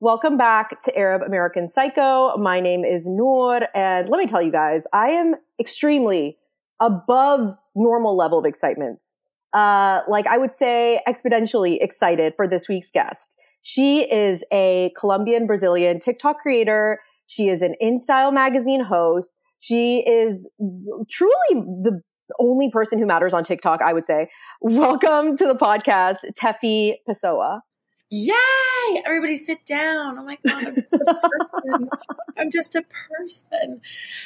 Welcome back to Arab American Psycho. My name is Noor, and let me tell you guys, I am extremely above normal level of excitement. Uh, like I would say exponentially excited for this week's guest. She is a Colombian Brazilian TikTok creator. She is an InStyle magazine host. She is truly the only person who matters on TikTok, I would say. Welcome to the podcast, Tefi Pessoa. Yay! Everybody sit down. Oh my God, I'm just a person. I'm just a person.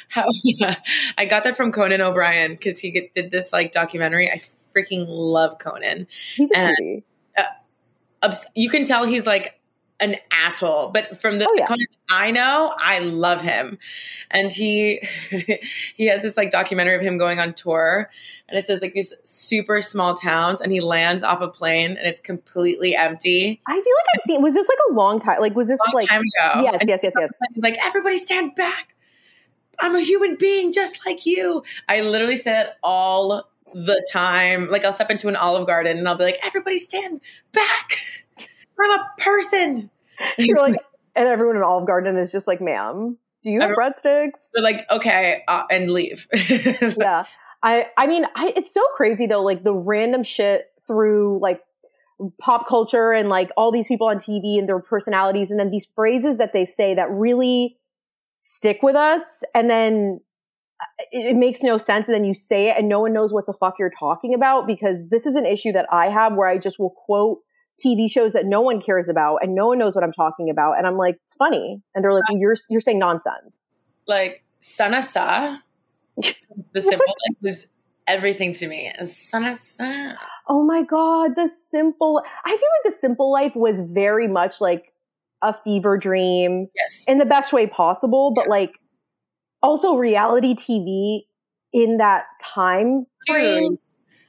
How, I got that from Conan O'Brien because he did this like documentary. I freaking love Conan. He's a and, uh, you can tell he's like an asshole, but from the oh, yeah. I know, I love him. And he he has this like documentary of him going on tour and it says like these super small towns and he lands off a plane and it's completely empty. I feel like I've seen was this like a long time like was this long like Yes, and yes, yes, yes. Like everybody stand back. I'm a human being just like you. I literally said all the time. Like I'll step into an Olive Garden and I'll be like, everybody stand back. I'm a person. You're like, and everyone in Olive Garden is just like, ma'am, do you have Everyone, breadsticks? They're like, okay, uh, and leave. yeah. I, I mean, I, it's so crazy though, like the random shit through like pop culture and like all these people on TV and their personalities and then these phrases that they say that really stick with us and then uh, it, it makes no sense and then you say it and no one knows what the fuck you're talking about because this is an issue that I have where I just will quote TV shows that no one cares about and no one knows what I'm talking about. And I'm like, it's funny. And they're like, well, you're, you're saying nonsense. Like, Sanasa, the simple like was everything to me. Sanasa. Oh my God. The simple, I feel like the simple life was very much like a fever dream. Yes. In the best way possible, but yes. like also reality TV in that time frame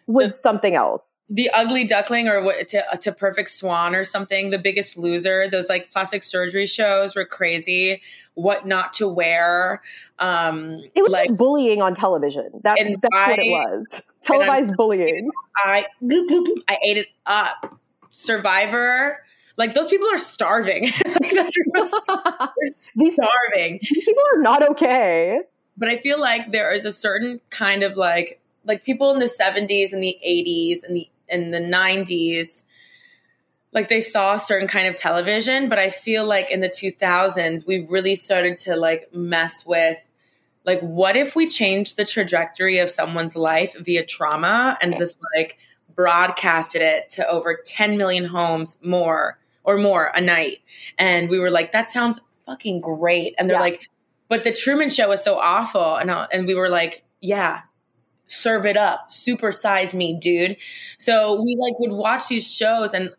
was the, something else the ugly duckling or what to, to perfect swan or something the biggest loser. Those like plastic surgery shows were crazy. What not to wear um it was like, bullying on television. That's, that's I, what it was. televised bullying. I i ate it up. Survivor. Like those people are starving. They're starving. These people are not okay. But i feel like there is a certain kind of like like people in the 70s and the 80s and the in the 90s like they saw a certain kind of television but i feel like in the 2000s we really started to like mess with like what if we change the trajectory of someone's life via trauma and just like broadcasted it to over 10 million homes more or more a night? And we were like that sounds fucking great. And they're yeah. like but the truman show was so awful. And uh, and we were like yeah serve it up, supersize me, dude. So we like would watch these shows and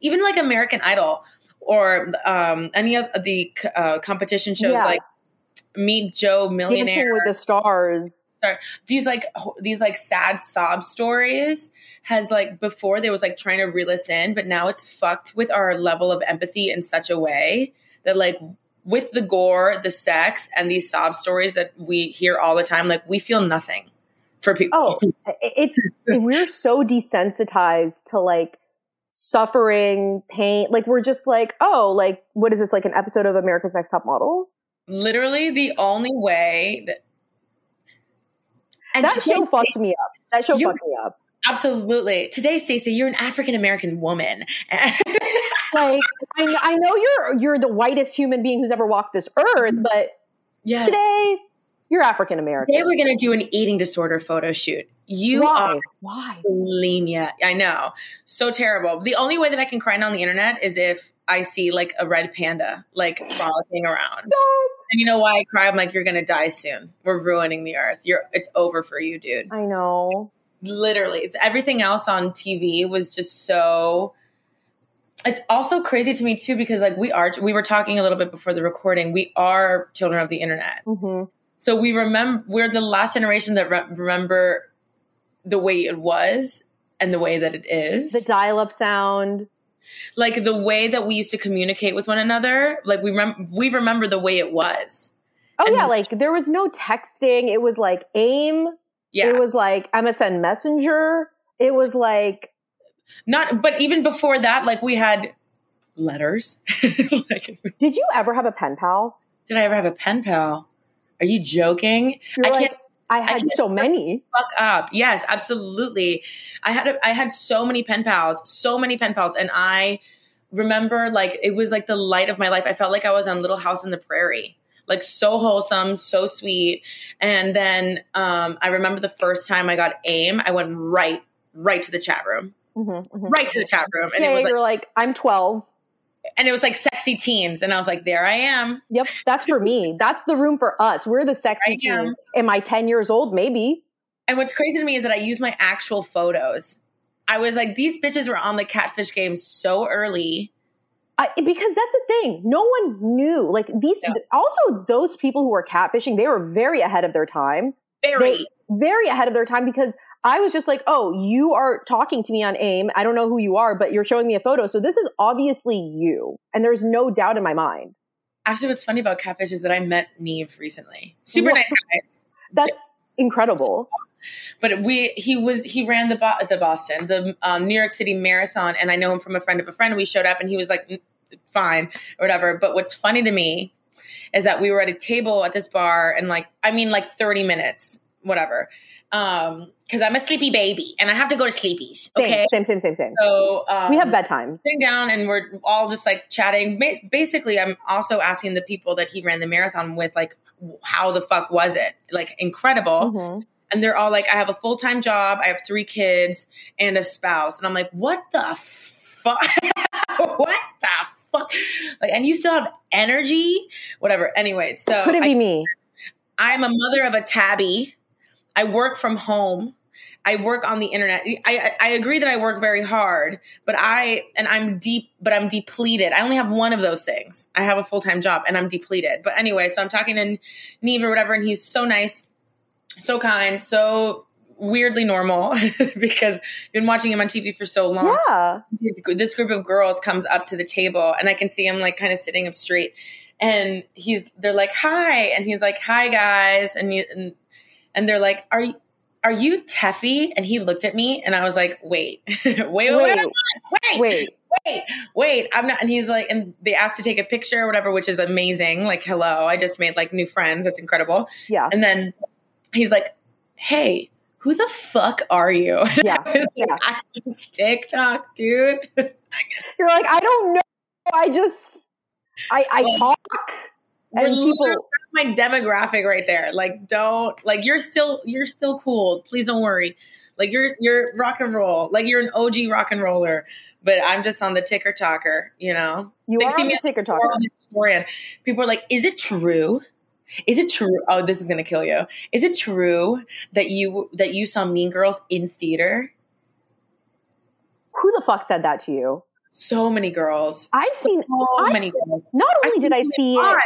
even like American Idol or um, any of the uh, competition shows yeah. like Meet Joe Millionaire Dancing with the Stars. Sorry. These like these like sad sob stories has like before there was like trying to reel us in, but now it's fucked with our level of empathy in such a way that like with the gore, the sex, and these sob stories that we hear all the time, like we feel nothing for people. Oh, it's we're so desensitized to like suffering, pain. Like we're just like, oh, like what is this? Like an episode of America's Next Top Model? Literally, the only way that and that show fucked me up. That show fucked me up. Absolutely. Today, Stacey, you're an African American woman. like I, I know you're you're the whitest human being who's ever walked this earth, but yes. today you're African American. They were going to do an eating disorder photo shoot. You Why? are Why? bulimia. I know. So terrible. The only way that I can cry on the internet is if I see like a red panda like frolicking around. Stop. And you know why I cry? I'm like, you're gonna die soon. We're ruining the earth. You're it's over for you, dude. I know. Literally. It's everything else on TV was just so it's also crazy to me too because like we are we were talking a little bit before the recording we are children of the internet mm-hmm. So we remember, we're the last generation that re- remember the way it was and the way that it is. The dial up sound. Like the way that we used to communicate with one another. Like we, rem- we remember the way it was. Oh and yeah, like there was no texting. It was like AIM. Yeah. It was like MSN Messenger. It was like not but even before that like we had letters. like, Did you ever have a pen pal? did I ever have a pen pal? Are you joking? You're I like, can't I had can't so many. fuck up. Yes, absolutely. I had a, I had so many pen pals, so many pen pals, and I remember like it was like the light of my life. I felt like I was on Little House in the Prairie. Like so wholesome, so sweet. And then um, I remember the first time I got AIM, I went right, right to the chat room, Mhm, mhm. right to the chat room, and yeah, it was like, like, I'm 12. And it was like sexy teens, and I was like, there I am. Yep, that's for me. That's the room for us. We're the sexy teens. Am I 10 years old? Maybe. And what's crazy to me is that I use my actual photos. I was like, these bitches were on the catfish game so early. I, because that's the thing. No one knew. Like these, Yeah. also those people who were catfishing, they were very ahead of their time. Very. They, very ahead of their time because I was just like, oh, you are talking to me on AIM. I don't know who you are, but you're showing me a photo. So this is obviously you. And there's no doubt in my mind. Actually, what's funny about catfish is that I met Nev recently. Super What? nice guy. That's incredible. But we he was he ran the Bo- the Boston the um, New York City Marathon, and I know him from a friend of a friend. We showed up, and he was like, "Mm, "Fine, or whatever." But what's funny to me is that we were at a table at this bar, and like I mean, like thirty minutes, whatever. Um, because I'm a sleepy baby, and I have to go to sleepies. Same, Okay, same, same, same, same. so um, we have bedtimes. sitting down and we're all just like chatting. Basically, I'm also asking the people that he ran the marathon with, like, how the fuck was it? Like, incredible. Mhm. And they're all like, I have a full time job, I have three kids, and a spouse. And I'm like, what the fuck? what the fuck? Like, and you still have energy? Whatever. Anyway, so Could it I- be me? I'm a mother of a tabby. I work from home. I work on the internet. I, I, I agree that I work very hard, but I and I'm deep, but I'm depleted. I only have one of those things. I have a full time job and I'm depleted. But anyway, so I'm talking to Nev or whatever, and he's so nice, so kind, so weirdly normal because you've been watching him on TV for so long Yeah. this, this group of girls comes up to the table and I can see him like kind of sitting up straight and he's they're like hi and he's like hi guys and he, and, and they're like are you are you Tefi? And he looked at me and I was like, wait, wait, wait, wait, Wait, wait, wait. wait, I'm not. And he's like, and they asked to take a picture or whatever, which is amazing. Like, hello, I just made like new friends. That's incredible. Yeah. And then he's like, hey, who the fuck are you? Yeah, yeah. like, TikTok, dude. You're like, I don't know. I just, I, I Well, talk. We're And people, my demographic right there. Like, don't like you're still you're still cool. Please don't worry. Like you're you're rock and roll. Like you're an OG rock and roller. But I'm just on the ticker talker, you know. you they are see on me the ticker talker. historian. People are like, is it true? Is it true? Oh, this is gonna kill you. Is it true that you that you saw Mean Girls in theater? Who the fuck said that to you? So many girls. I've so seen- I've many seen- girls. Not I only did I see a it,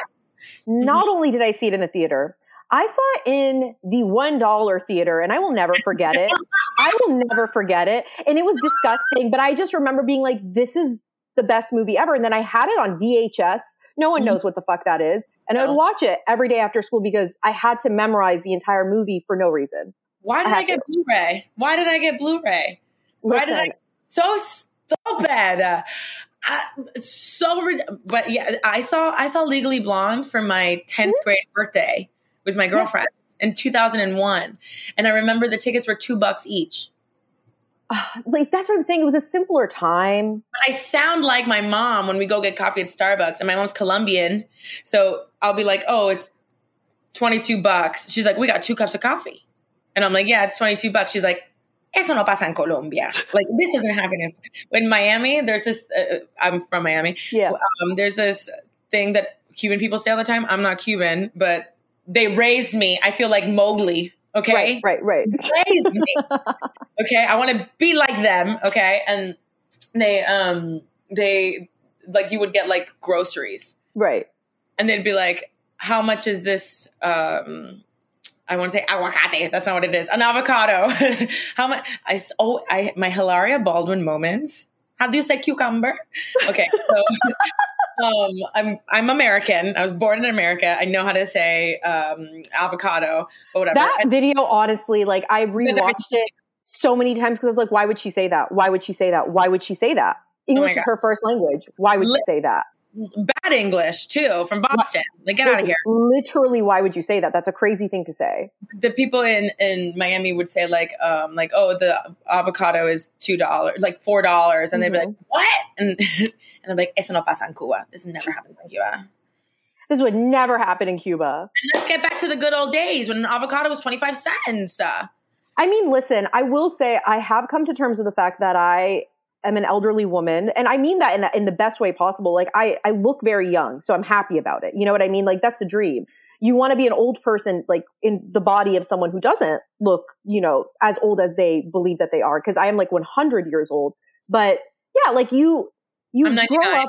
lot. not Mm-hmm. only did I see it in the theater, I saw it in the one dollar theater, and I will never forget it. I will never forget it, and it was disgusting. But I just remember being like, "This is the best movie ever." And then I had it on VHS. No one Mhm. knows what the fuck that is, and I would watch it every day after school because I had to memorize the entire movie for no reason. Why did I I, get Blu-ray? Why did I get Blu-ray? Why did I so so bad? I, so but yeah, I saw I saw Legally Blonde for my 10th grade birthday with my girlfriends in 2001, and I remember the tickets were two bucks each. Ah, like that's what I'm saying. It was a simpler time. But I sound like my mom when we go get coffee at Starbucks, and my mom's Colombian, so I'll be like, "Oh, it's 22 bucks." She's like, "We got two cups of coffee," and I'm like, "Yeah, it's 22 bucks." She's like. Eso no pasa en Colombia. Like this doesn't happen in, in Miami. There's this. Uh, I'm from Miami. Yeah. Um, there's this thing that Cuban people say all the time. I'm not Cuban, but they raised me. I feel like Mowgli. Okay, Right, right, right. raised me. Okay, I want to be like them. Okay, and they um they like you would get like groceries, Right. and they'd be like, "How much is this?" um I want to say aguacate. That's not what it is. An avocado. How much? I oh I my Hilaria Baldwin moments. How do you say cucumber? Okay, so um, I'm I'm American. I was born in America. I know how to say um, avocado or whatever. That And- video, honestly, like I rewatched it so many times because I was like, why would she say that? Why would she say that? Why would she say that? English God. is her first language. Why would you Lit- say that? Bad English too from Boston. Like get out of here. Literally, why would you say that? That's a crazy thing to say. The people in in Miami would say like um like oh the avocado is two dollars like four dollars and they'd be like what and and they're like eso no pasa en Cuba. This never happens in Cuba. This would never happen in Cuba. And let's get back to the good old days when an avocado was twenty five cents. I mean, listen, I will say I have come to terms with the fact that I am an elderly woman. And I mean that in, the- in the best way possible. Like, I, I look very young, so I'm happy about it. You know what I mean? Like, that's a dream. You want to be an old person, like, in the body of someone who doesn't look, you know, as old as they believe that they are. Cause I am like 100 years old. But yeah, like you, you I'm grow 99. up.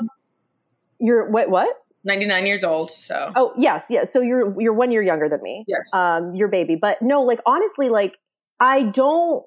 You're, what, what? ninety nine years old. So Oh, yes, yes. So you're, you're one year younger than me yes. um, your baby. But no, like honestly, like I don't,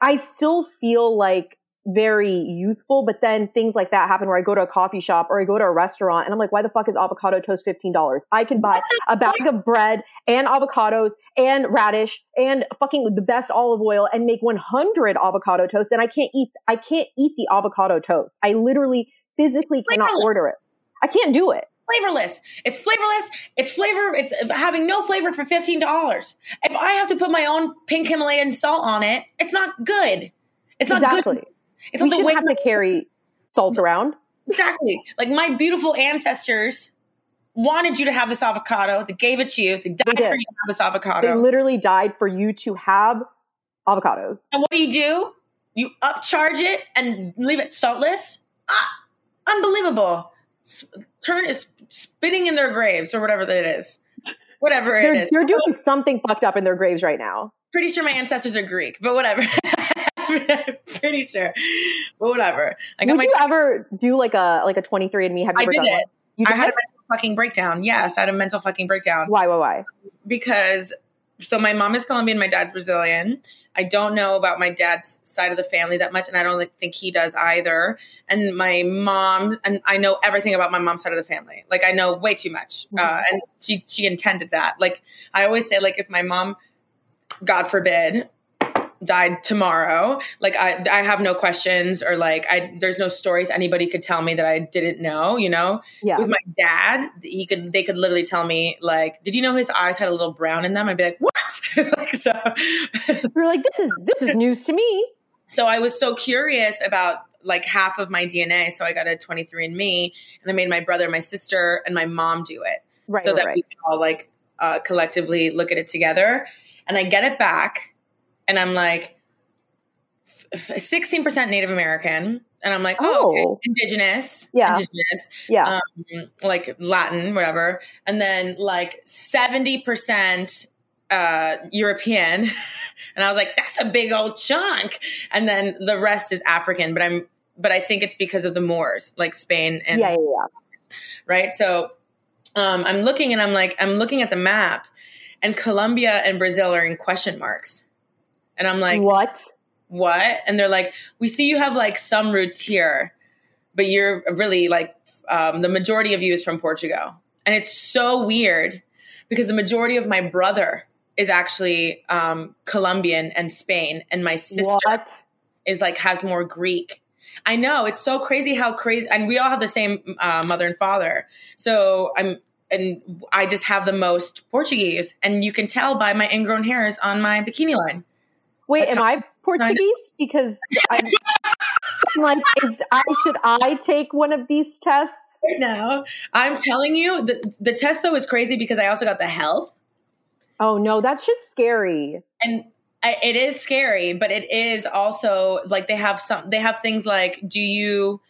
I still feel like very youthful, but then things like that happen where I go to a coffee shop or I go to a restaurant and I'm like, why the fuck is avocado toast $15? I can buy a bag of bread and avocados and radish and fucking the best olive oil and make 100 avocado toast and I can't eat, I can't eat the avocado toast. I literally physically cannot Flavorless. order it. I can't do it. flavorless. It's flavorless. It's flavor. It's having no flavor for fifteen dollars. If I have to put my own pink Himalayan salt on it, it's not good. It's not Exactly. good. It's we not the way. have to carry salt around. Exactly. Like my beautiful ancestors wanted you to have this avocado. They gave it to you. They died They for you to have this avocado. They literally died for you to have avocados. and what do you do? You upcharge it and leave it saltless. Ah, unbelievable. S- Turn is spitting in their graves or whatever that it is. Whatever it They're, is. they're doing something fucked up in their graves right now. pretty sure my ancestors are Greek, but whatever. pretty sure, but whatever. I got Would my. you ever do like a like a 23andMe? Have you I ever did done it. one? You I did had a it? mental fucking breakdown. Yes, I had a mental fucking breakdown Why? Why? Why? because so my mom is Colombian, my dad's Brazilian. I don't know about my dad's side of the family that much, and I don't like, think he does either. And my mom, and I know everything about my mom's side of the family. Like I know way too much, uh, Mhm. and she she intended that. Like I always say, like if my mom, God forbid, died tomorrow, like I I have no questions or like I there's no stories anybody could tell me that I didn't know. You know, Yeah. with my dad, he could they could literally tell me like, "Did you know his eyes had a little brown in them?" I'd be like, "What?" like so. You're like this is this is news to me. so I was so curious about like half of my DNA. So I got a 23andMe, and I made my brother, my sister, and my mom do it, Right. so that right. we can all like uh, collectively look at it together. And I get it back, and I'm like, sixteen percent Native American. And I'm like, oh, okay. Oh. indigenous, Yeah. indigenous, yeah. um, like Latin, whatever, and then like seventy percent uh, European, and I was like, that's a big old chunk, and then the rest is African, but I'm, but I think it's because of the Moors, like Spain and yeah. Yeah. Yeah. right. So um, I'm looking and I'm like, I'm looking at the map, and Colombia and Brazil are in question marks, and I'm like, what? what? And they're like, we see you have like some roots here, but you're really like, um, the majority of you is from Portugal. And it's so weird because the majority of my brother is actually um, Colombian and Spain, and my sister What? is like has more Greek. I know it's so crazy how crazy, and we all have the same uh, mother and father. So I'm, and I just have the most Portuguese, and you can tell by my ingrown hairs on my bikini line. Wait, am I Portuguese? Because I'm, I'm like, is I should I take one of these tests? right now. I'm telling you, the the test though is crazy because I also got the health, Oh no, that shit's scary. and I, it is scary, but it is also like they have some. They have things like, do you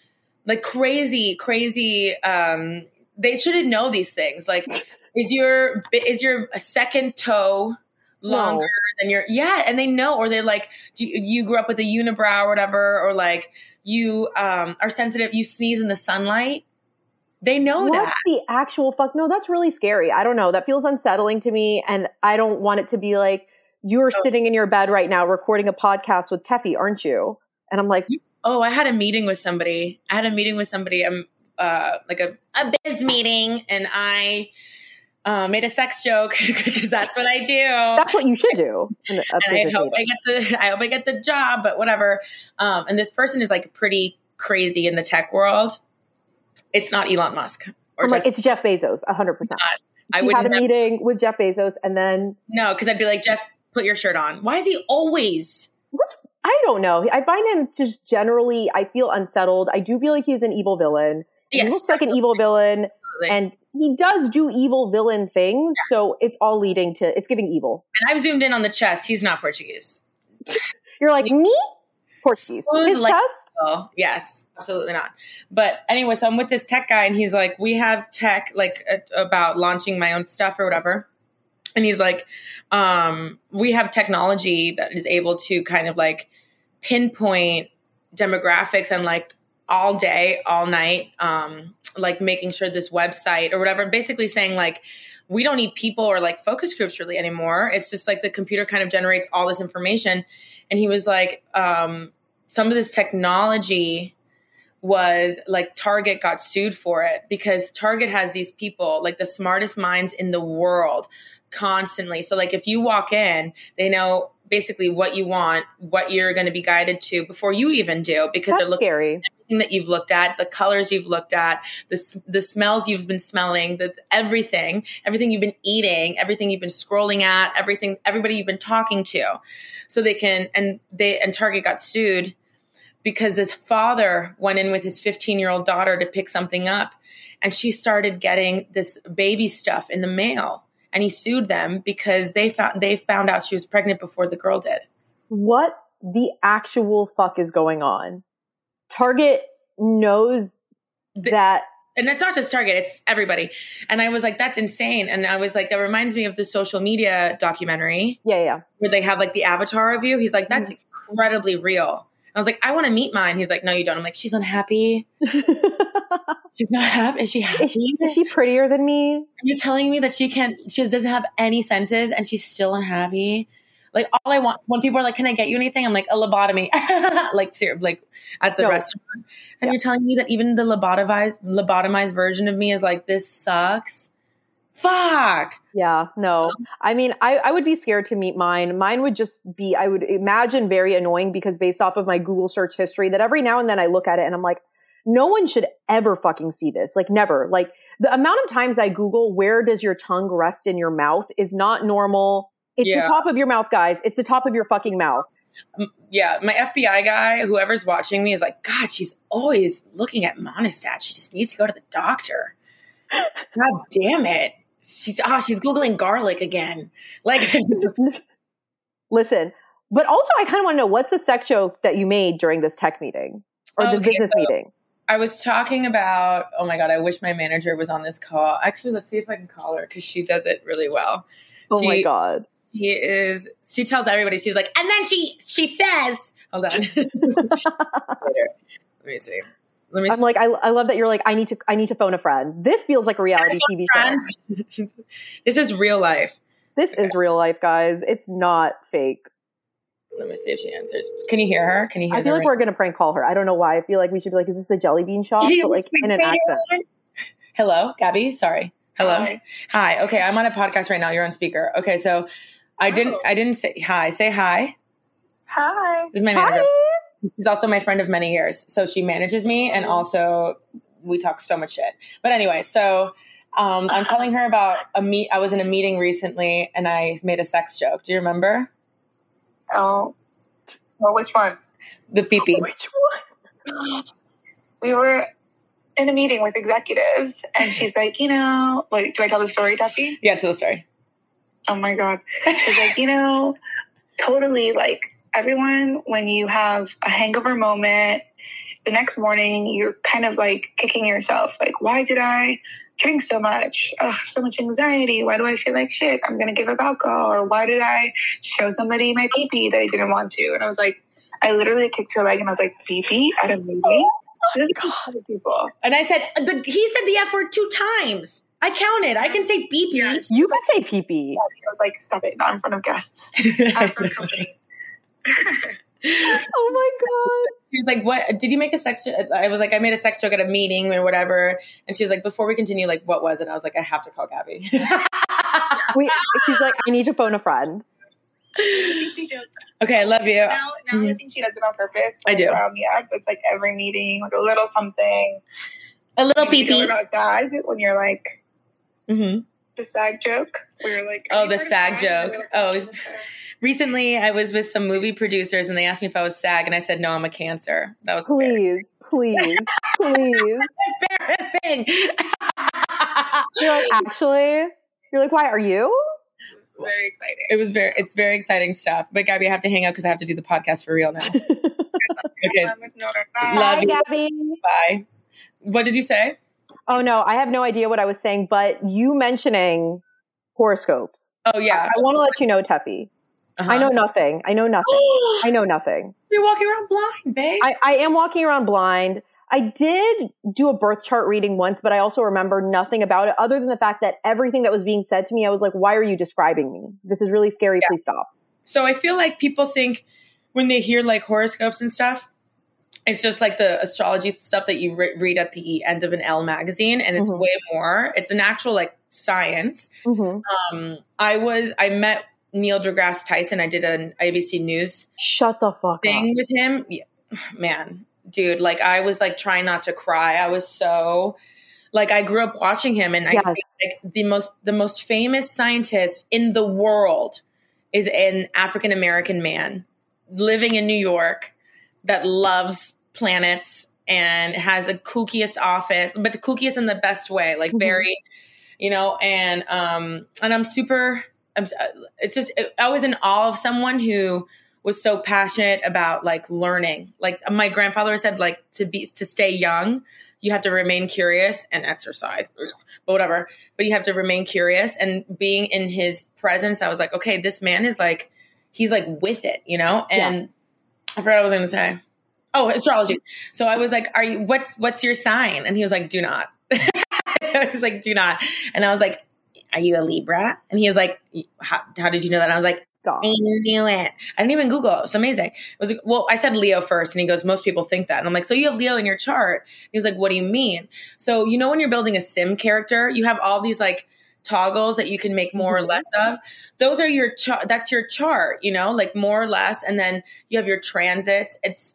like crazy, crazy? Um, they shouldn't know these things. Like, is your is your second toe longer No. than your yeah? And they know, or they're like, do you, you grew up with a unibrow or whatever, or like you um, are sensitive. You sneeze in the sunlight. They know what that. the actual fuck? No, that's really scary. I don't know. That feels unsettling to me, and I don't want it to be like you're Oh. sitting in your bed right now recording a podcast with Tefi, aren't you? And I'm like, Oh, I had a meeting with somebody. I had a meeting with somebody. Um, uh, like a a biz meeting, and I uh, made a sex joke because that's what I do. that's what you should do. In a, a and I hope meeting. I get the I hope I get the job, but whatever. Um, and this person is like pretty crazy in the tech world, it's not Elon Musk. Or I'm like, it's Jeff Bezos, hundred percent. I would had a meeting with Jeff Bezos, and then no, because I'd be like, Jeff, put your shirt on. Why is he always? I don't know. I find him just generally. I feel unsettled. I do feel like he's an evil villain. Yes. He looks like an evil villain, Absolutely. and he does do evil villain things. Yeah. So it's all leading to it's giving evil. And I've zoomed in on the chest. He's not Portuguese. You're like me. Portuguese. His like, chest? Oh, yes, absolutely not. But anyway, so I'm with this tech guy, and he's like, "We have tech like about launching my own stuff or whatever." And he's like, um, "We have technology that is able to kind of like pinpoint demographics and like all day, all night, um, like making sure this website or whatever, basically saying like, we don't need people or like focus groups really anymore. It's just like the computer kind of generates all this information. And he was like, um, some of this technology was like Target got sued for it because Target has these people, like the smartest minds in the world, constantly. So, like, if you walk in, they know basically what you want, what you're going to be guided to before you even do, because That's they're looking scary. Everything that you've looked at, the colors you've looked at, the the smells you've been smelling, the everything, everything you've been eating, everything you've been scrolling at, everything, everybody you've been talking to, so they can and they and Target got sued because this father went in with his 15 year old daughter to pick something up, and she started getting this baby stuff in the mail and he sued them because they found they found out she was pregnant before the girl did. What the actual fuck is going on? Target knows the, that and it's not just Target, it's everybody. And I was like, that's insane. And I was like, that reminds me of the social media documentary. Yeah, yeah. Where they have like the avatar of you. He's like, that's mm-hmm. incredibly real. I was like, I want to meet mine. He's like, no, you don't. I'm like, she's unhappy. She's not happy. Is she happy? Is she, is she prettier than me? Are You're telling me that she can't, she doesn't have any senses and she's still unhappy. Like all I want, when people are like, "Can I get you anything?" I'm like, "A lobotomy," like, like at the no. restaurant. And yeah. you're telling me that even the lobotomized, lobotomized version of me is like, "This sucks." Fuck. Yeah, no. I mean, I, I would be scared to meet mine. Mine would just be, I would imagine, very annoying because based off of my Google search history, that every now and then I look at it and I'm like, no one should ever fucking see this. Like never. Like the amount of times I Google where does your tongue rest in your mouth is not normal. It's yeah. the top of your mouth, guys. It's the top of your fucking mouth. Yeah, my FBI guy, whoever's watching me, is like, God, she's always looking at Monistat. She just needs to go to the doctor. God damn it. She's ah, oh, she's googling garlic again. Like, listen. But also, I kind of want to know what's the sex joke that you made during this tech meeting or okay, the business so, meeting. I was talking about, oh my God, I wish my manager was on this call. Actually, let's see if I can call her because she does it really well. Oh she, my God. She is, she tells everybody, she's like, and then she, she says, hold on. Let me see. Let me I'm see. like, I, I love that you're like, I need to, I need to phone a friend. This feels like a reality TV show. this is real life. This okay. is real life, guys. It's not fake. Let me see if she answers. Can you hear her? Can you hear? Her? I feel like right? we're gonna prank call her. I don't know why. I feel like we should be like, "Is this a jelly bean shop?" But like in an accent. Hello, Gabby. Sorry. Hello. Hi. hi. Okay, I'm on a podcast right now. You're on speaker. Okay, so I didn't. Oh. I didn't say hi. Say hi. Hi. This is my manager. Hi. She's also my friend of many years. So she manages me, and also we talk so much shit. But anyway, so um, I'm telling her about a meet. I was in a meeting recently, and I made a sex joke. Do you remember? Oh, well, which one? The PP. Which one? We were in a meeting with executives, and she's like, you know, like, do I tell the story, Tefi? Yeah, tell the story. Oh my god, she's like, you know, totally like everyone when you have a hangover moment the next morning you're kind of like kicking yourself like why did i drink so much. Ugh, so much anxiety. Why do I feel like shit? I'm gonna give up alcohol. Or why did I show somebody my pee pee that I didn't want to? And I was like, I literally kicked her leg and I was like, pee pee at a movie. Oh, people. And I said, the, he said the F word two times. I counted. I can say pee pee. Yeah. You can say pee pee. I was like, stop it, not in front of guests. oh my god. She was like, "What did you make a sex joke?" I was like, "I made a sex joke at a meeting or whatever." And she was like, "Before we continue, like, what was it?" I was like, "I have to call Gabby." Wait, she's like, "I need to phone a friend." Okay, I love you. Now, now I Mhm. think she does it on purpose. I do. Um, yeah, it's like every meeting, like a little something. A little You pee pee. about when you're like hmm the SAG joke, We you're like, Oh, the heard of SAG joke. like, Oh. Recently, I was with some movie producers and they asked me if I was SAG, and I said, no, I'm a cancer. That was Please, please, please. embarrassing. You're like, actually, you're like, why are you? very exciting. it was very, it's very exciting stuff. But Gabby, I have to hang out because I have to do the podcast for real now. Okay. Love Hi, you. Gabby. Bye. What did you say? Oh no, I have no idea what I was saying, but you mentioning horoscopes. Oh, yeah. I want to let you know, Tefi. Uh-huh. I know nothing. I know nothing. I know nothing. You're walking around blind, babe. I, I am walking around blind. I did do a birth chart reading once, but I also remember nothing about it other than the fact that everything that was being said to me, I was like, why are you describing me? This is really scary. Yeah. Please stop. So I feel like people think when they hear like horoscopes and stuff, it's just like the astrology stuff that you re- read at the end of an Elle magazine, and it's Mhm. way more. It's an actual like science. hmm Um, I was I met Neil deGrasse Tyson. I did an ABC News Shut the fuck up. thing with him. Yeah, man, dude, like I was like trying not to cry. I was so like I grew up watching him, and I think like the most the most famous scientist in the world is an African American man living in New York that loves planets and has a kookiest office, but the kookiest in the best way, like Mhm. very, you know, and um, and I'm super. I'm, it's just I was in awe of someone who was so passionate about like learning. Like my grandfather said, like to be to stay young, you have to remain curious and exercise, but whatever. But you have to remain curious and being in his presence. I was like, okay, this man is like, he's like with it, you know. And I forgot what I was going to say. Oh, astrology. So I was like, "Are you? What's what's your sign?" And he was like, "Do not." I was like, "Do not." And I was like, "Are you a Libra?" And he was like, "How, how did you know that?" And I was like, Stop. I knew it. I didn't even Google. It was amazing. It was like, well, I said Leo first, and he goes, most people think that. And I'm like, so you have Leo in your chart? He was like, what do you mean? So you know when you're building a sim character, you have all these like toggles that you can make more or Mhm. less of. Those are your chart. That's your chart. You know, like more or less, and then you have your transits. It's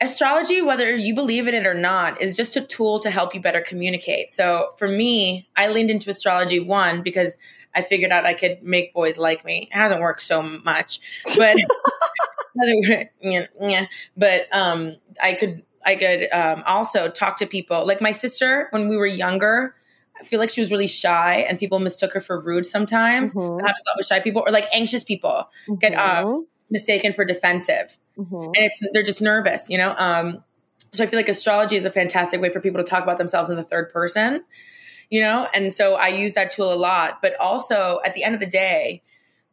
astrology, whether you believe in it or not, is just a tool to help you better communicate. So for me, I leaned into astrology one because I figured out I could make boys like me. It hasn't worked so much, but yeah. But um, I could I could um, also talk to people. Like my sister, when we were younger, I feel like she was really shy, and people mistook her for rude sometimes. Mhm. That happens a lot with shy people, or like anxious people get um, mistaken for defensive Mhm. and it's they're just nervous, you know. Um, so I feel like astrology is a fantastic way for people to talk about themselves in the third person, you know. And so I use that tool a lot. But also at the end of the day,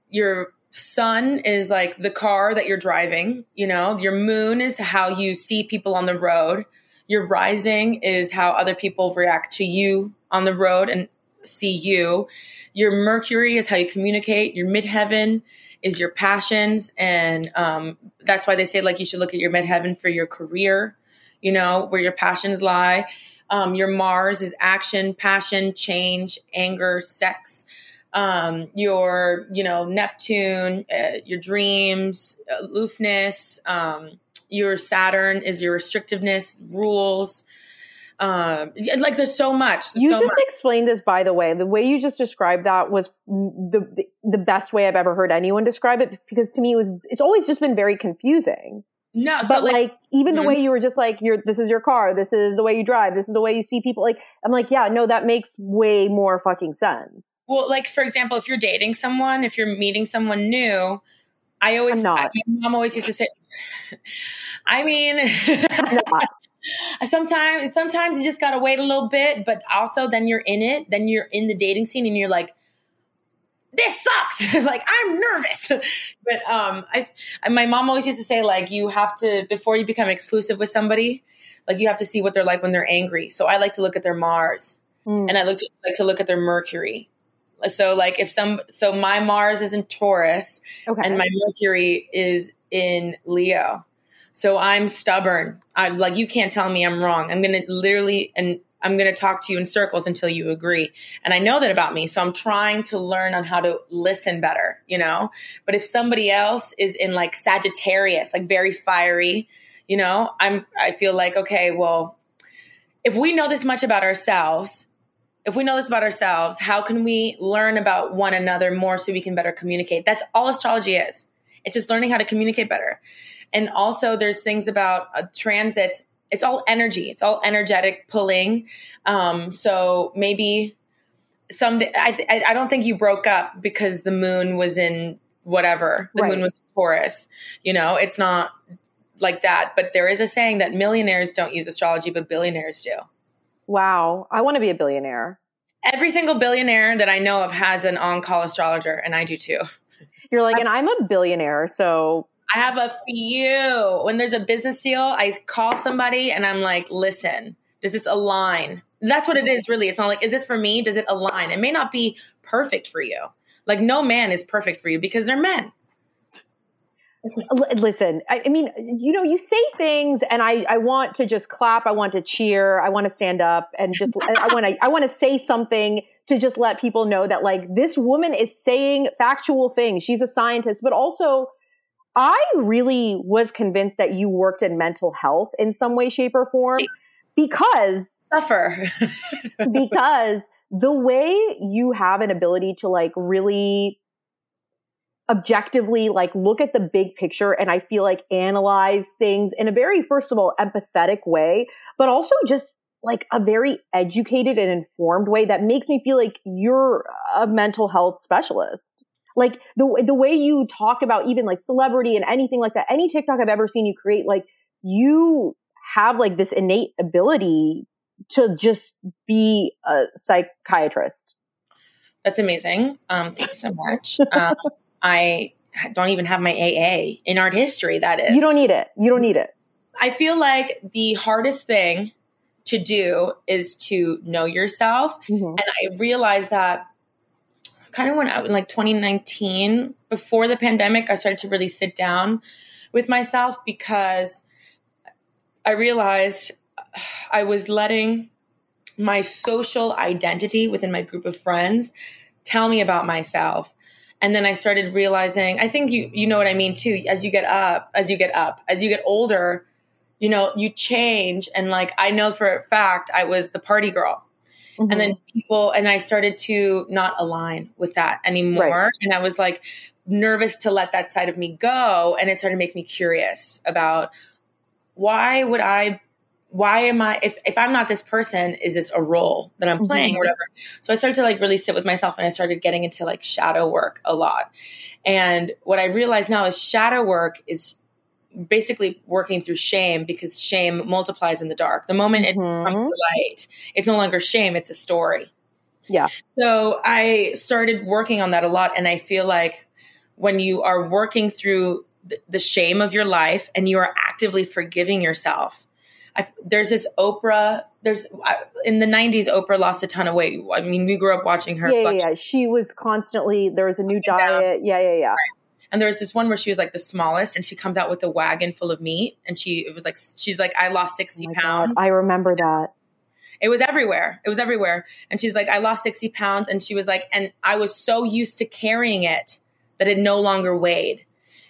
your sun is like the car that you're driving, you know. Your moon is how you see people on the road. Your rising is how other people react to you on the road and see you. Your Mercury is how you communicate. Your midheaven is your passions and um, that's why they say like you should look at your midheaven for your career you know where your passions lie um, your mars is action passion change anger sex um, your you know neptune uh, your dreams aloofness um, your saturn is your restrictiveness rules um, like there's so much You so just much. explained this, by the way. The way you just described that was the, the best way I've ever heard anyone describe it. Because to me, it was it's always just been very confusing. no so but like, like even the Mhm. way you were just like, "You're this is your car. This is the way you drive. This is the way you see people." Like, I'm like, yeah, no, that makes way more fucking sense. Well, like for example, if you're dating someone, if you're meeting someone new, I always, I'm not. My mom always used to say, I mean, sometimes, sometimes you just gotta wait a little bit, but also then you're in it, then you're in the dating scene, and you're like, this sucks. like I'm nervous, but um, I, my mom always used to say like you have to before you become exclusive with somebody, like you have to see what they're like when they're angry. So I like to look at their Mars Mm. and I look to, like to look at their Mercury. So like if some so my Mars is in Taurus okay. and my Mercury is in Leo. So I'm stubborn. I like you can't tell me I'm wrong. I'm gonna literally and I'm going to talk to you in circles until you agree. And I know that about me. So I'm trying to learn on how to listen better, you know? But if somebody else is in like Sagittarius, like very fiery, you know, I'm, I feel like, okay, well, if we know this much about ourselves, if we know this about ourselves, how can we learn about one another more so we can better communicate? That's all astrology is. It's just learning how to communicate better. And also, there's things about uh, transits it's all energy. It's all energetic pulling. Um, so maybe someday, I, th- I don't think you broke up because the moon was in whatever. The right. moon was in Taurus. You know, it's not like that. But there is a saying that millionaires don't use astrology, but billionaires do. Wow. I want to be a billionaire. Every single billionaire that I know of has an on call astrologer, and I do too. You're like, and I'm a billionaire, so I have a few. When there's a business deal, I call somebody and I'm like, listen, does this align? That's what it is, really. It's not like, is this for me? Does it align? It may not be perfect for you. Like, no man is perfect for you because they're men. Listen, I, mean, you know, you say things, and I, I want to just clap. I want to cheer. I want to stand up and just, I want to, I want to say something to just let people know that, like, this woman is saying factual things. She's a scientist, but also I really was convinced that you worked in mental health in some way, shape, or form because suffer because the way you have an ability to like really objectively like look at the big picture and I feel like analyze things in a very first of all empathetic way, but also just like a very educated and informed way that makes me feel like you're a mental health specialist. Like the the way you talk about even like celebrity and anything like that any tiktok i've ever seen you create like you have like this innate ability to just be a psychiatrist. That's amazing. Um thank you so much. Um, i don't even have my aa in art history that is. You don't need it. You don't need it. I feel like the hardest thing to do is to know yourself. Mm-hmm. and i realized that kind of went out in like 2019 before the pandemic i started to really sit down with myself because i realized i was letting my social identity within my group of friends tell me about myself and then i started realizing i think you you know what i mean too as you get up as you get up as you get older you know you change and like i know for a fact i was the party girl Mm-hmm. And then mm-hmm. people, and I started to not align with that anymore. Right. And I was like nervous to let that side of me go. And it started to make me curious about why would I why am I if, if I'm not this person, is this a role that I'm playing mm-hmm. or whatever? So I started to like really sit with myself and I started getting into like shadow work a lot. And what I realize now is shadow work is basically working through shame because shame multiplies in the dark. The moment it mm-hmm. comes to light, it's no longer shame, it's a story. Yeah. So I started working on that a lot. And I feel like when you are working through the, the shame of your life and you are actively forgiving yourself, I, there's this Oprah. There's in the '90s, Oprah lost a ton of weight. I mean, we grew up watching her. Yeah, yeah. She was constantly there was a new diet. Yeah, yeah, yeah. Right. And there was this one where she was like the smallest and she comes out with a wagon full of meat. And she, it was like, she's like, I lost 60 oh pounds. God, I remember that. It was everywhere. It was everywhere. And she's like, I lost 60 pounds. And she was like, and I was so used to carrying it that it no longer weighed.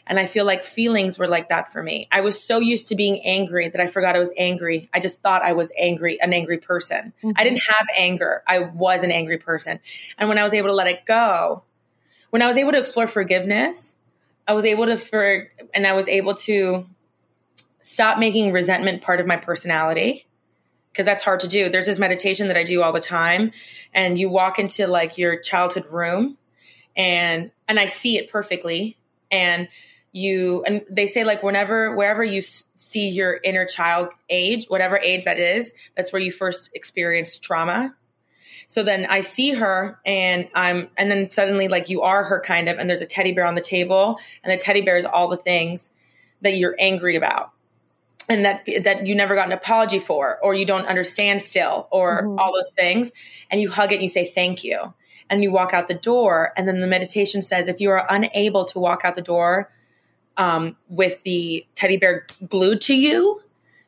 And I feel like feelings were like that for me. I was so used to being angry that I forgot I was angry. I just thought I was angry, an angry person. Mm-hmm. I didn't have anger. I was an angry person. And when I was able to let it go, when I was able to explore forgiveness, I was able to for and I was able to stop making resentment part of my personality because that's hard to do. There's this meditation that I do all the time and you walk into like your childhood room and and I see it perfectly and you and they say like whenever wherever you see your inner child age whatever age that is that's where you first experience trauma. So then I see her and I'm, and then suddenly like you are her kind of, and there's a teddy bear on the table and the teddy bear is all the things that you're angry about and that that you never got an apology for or you don't understand still or mm-hmm. all those things. And you hug it and you say thank you. And you walk out the door and then the meditation says if you are unable to walk out the door um, with the teddy bear glued to you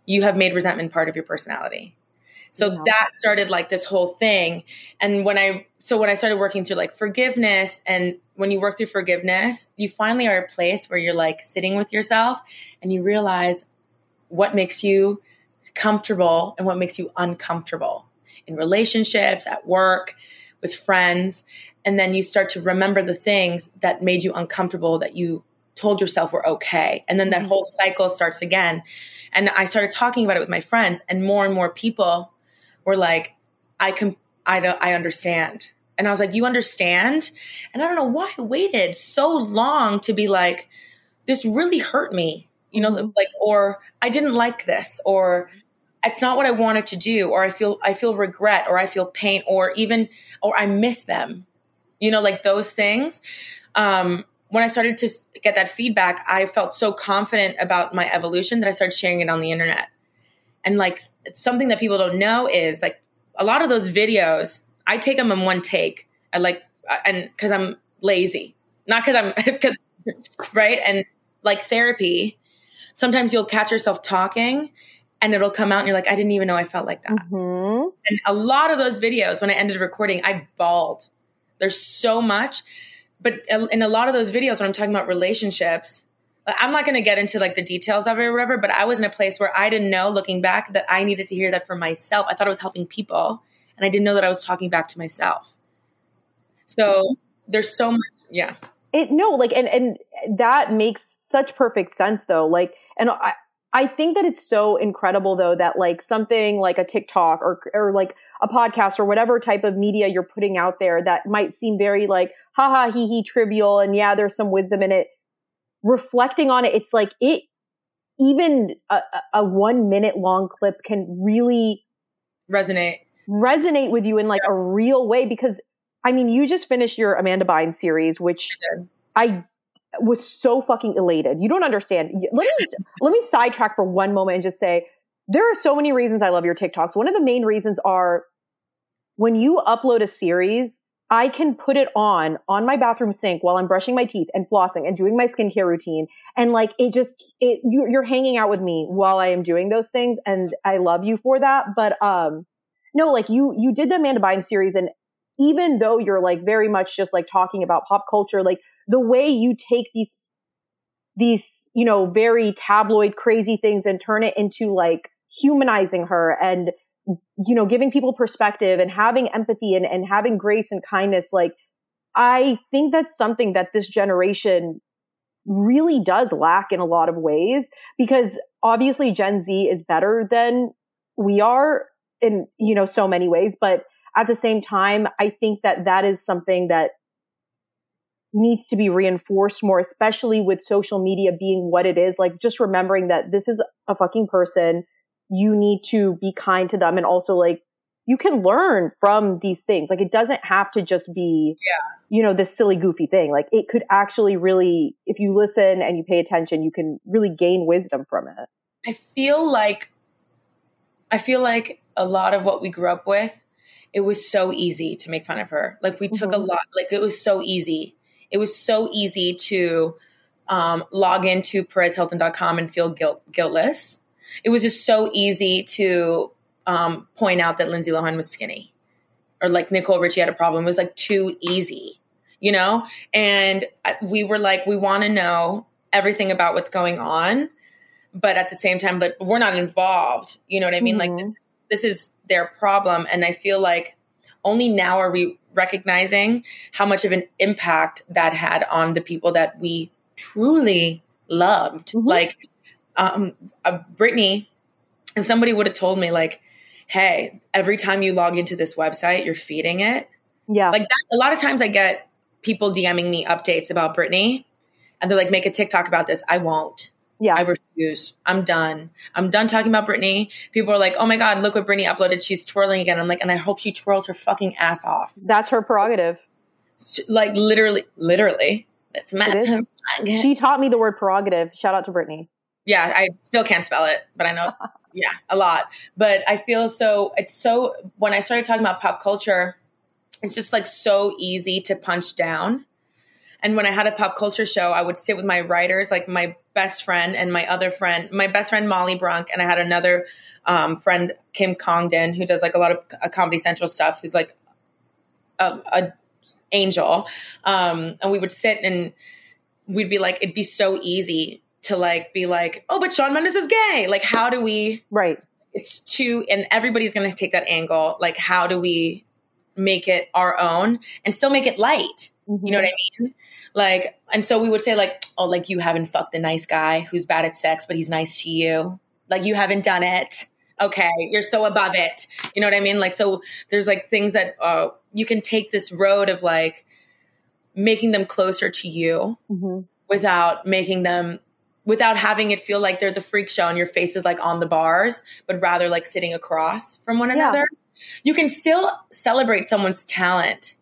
you have made resentment part of your personality So Yeah. that started like this whole thing. And when I, so when I started working through like forgiveness and when you work through forgiveness, you finally are a place where you're like sitting with yourself and you realize what makes you comfortable and what makes you uncomfortable in relationships, at work, with friends. And then you start to remember the things that made you uncomfortable that you told yourself were okay. And then that Mhm. whole cycle starts again. And I started talking about it with my friends, and more and more people were like, I can, I don't, I understand. And I was like, you understand? And I don't know why I waited so long to be like, this really hurt me, you know, Mhm. like, or I didn't like this, or it's not what I wanted to do, or I feel, I feel regret, or I feel pain, or even, or I miss them, you know, like those things. Um, when I started to get that feedback, I felt so confident about my evolution that I started sharing it on the internet. And like something that people don't know is like a lot of those videos, I take them in one take. I like, uh, and because I'm lazy, not because I'm, because, right? And like therapy, sometimes you'll catch yourself talking and it'll come out and you're like, I didn't even know I felt like that. Mhm. And a lot of those videos, when I ended recording, I bawled. There's so much. But in a lot of those videos, when I'm talking about relationships, I'm not going to get into like the details of it or whatever, but I was in a place where I didn't know looking back that I needed to hear that for myself. I thought I was helping people and I didn't know that I was talking back to myself. So there's so much. Yeah. it no like and and that makes such perfect sense though like and i i think that it's so incredible though that like something like a tiktok or or like a podcast or whatever type of media you're putting out there that might seem very like haha hee hee trivial and yeah there's some wisdom in it reflecting on it it's like it even a, a- one minute long clip can really Resonate. resonate with you in like a real way because I mean, you just finished your Amanda Bynes series, which. I was so fucking elated. You don't understand. Let me let me sidetrack for one moment and just say there are so many reasons I love your TikToks. One of the main reasons are when you upload a series, I can put it on on my bathroom sink while I'm brushing my teeth and flossing and doing my skincare routine, and like it just it you, you're hanging out with me while I am doing those things, and I love you for that. But um, no, like you you did the Amanda Bynes series, and even though you're like very much just like talking about pop culture, like the way you take these these you know very tabloid crazy things and turn it into like humanizing her and you know giving people perspective and having empathy and, and having grace and kindness like i think that's something that this generation really does lack in a lot of ways because obviously gen z is better than we are in you know so many ways but at the same time i think that that is something that needs to be reinforced more especially with social media being what it is like just remembering that this is a fucking person you need to be kind to them and also like you can learn from these things like it doesn't have to just be Yeah. you know this silly goofy thing like it could actually really if you listen and you pay attention you can really gain wisdom from it I feel like I feel like a lot of what we grew up with, it was so easy to make fun of her. Like we took a Mhm. lot like it was so easy. It was so easy to um, log into perezhilton.com and feel guilt guiltless. It was just so easy to um, point out that Lindsay Lohan was skinny or like Nicole Richie had a problem. It was like too easy, you know? And uh, we were like, we want to know everything about what's going on but at the same time, but we're not involved. You know what I mean? Like this, this is their problem, and I feel like only now are we recognizing how much of an impact that had on the people that we truly loved. Mhm. Like um, uh, Britney, if somebody would have told me like, "Hey, every time you log into this website, you're feeding it," yeah like that, a lot of times I get people DMing me updates about Britney, and they're like, "Make a TikTok about this." I won't. yeah I refuse. I'm done. I'm done talking about Britney. People are like, oh my God, look what Britney uploaded. She's twirling again. I'm like, and I hope she twirls her fucking ass off. that's her prerogative Like literally, literally. That's It mad. she taught me the word prerogative shout out to britney yeah, I still can't spell it, but I know, yeah, a lot. But I feel so, it's so, when I started talking about pop culture, it's just like so easy to punch down. And when I had a pop culture show, I would sit with my writers, like my best friend and my other friend, my best friend Molly Brunk, and I had another um, friend Kim Congdon who does like a lot of uh, Comedy Central stuff. Who's like a, a angel, um, and we would sit and we'd be like, it'd be so easy to like be like, oh, but Shawn Mendes is gay. Like, how do we? Right. It's too, and everybody's going to take that angle. Like, how do we make it our own and still make it light? Mm-hmm. You know what I mean? Like, and so we would say like, oh, like you haven't fucked the nice guy who's bad at sex, but he's nice to you. Like you haven't done it. Okay, you're so above it. You know what I mean? Like, so there's like things that uh, you can take this road of like making them closer to you mm-hmm. without making them without having it feel like they're the freak show and your face is like on the bars, but rather like sitting across from one another. Yeah. You can still celebrate someone's talent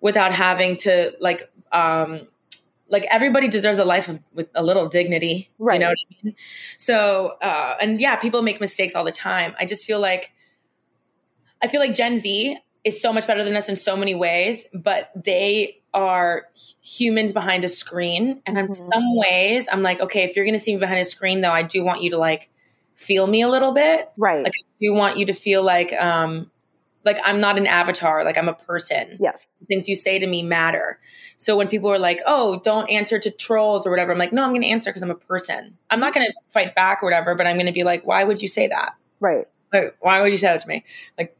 without having to like um like everybody deserves a life of, with a little dignity right you know what i mean so uh and yeah people make mistakes all the time i just feel like i feel like gen z is so much better than us in so many ways but they are humans behind a screen and in mm-hmm. some ways i'm like okay if you're going to see me behind a screen though i do want you to like feel me a little bit right like i do want you to feel like um like I'm not an avatar, like I'm a person. Yes. Things you say to me matter. So when people are like, "Oh, don't answer to trolls or whatever," I'm like, "No, I'm going to answer because I'm a person. I'm not going to fight back or whatever, but I'm going to be like, "Why would you say that?" Right. Like, why would you say that to me? Like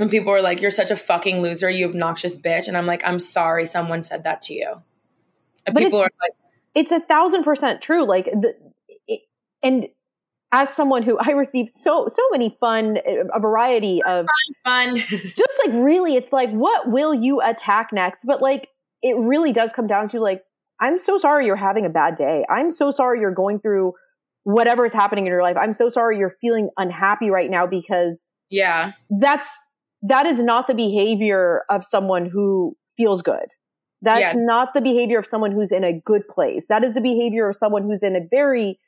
when people are like, "You're such a fucking loser, you obnoxious bitch," and I'm like, "I'm sorry, someone said that to you." And but people are like, "It's a thousand percent true." Like the, it, and as someone who I received so so many fun a variety of fun, fun. just like really it's like what will you attack next but like it really does come down to like I'm so sorry you're having a bad day I'm so sorry you're going through whatever is happening in your life I'm so sorry you're feeling unhappy right now because yeah that's that is not the behavior of someone who feels good that's yes. not the behavior of someone who's in a good place that is the behavior of someone who's in a very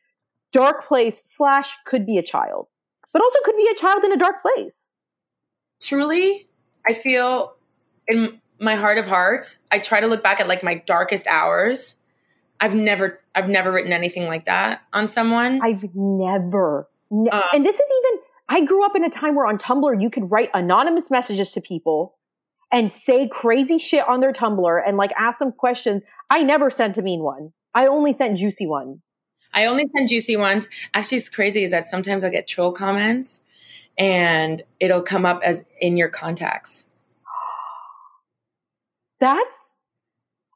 dark place slash could be a child, but also could be a child in a dark place. Truly, I feel in my heart of hearts, I try to look back at like my darkest hours. I've never, I've never written anything like that on someone. I've never, ne- uh, and this is even. I grew up in a time where on Tumblr you could write anonymous messages to people and say crazy shit on their Tumblr and like ask them questions. I never sent a mean one. I only sent juicy ones. I only send juicy ones. Actually, it's crazy is that sometimes I get troll comments and it'll come up as in your contacts. That's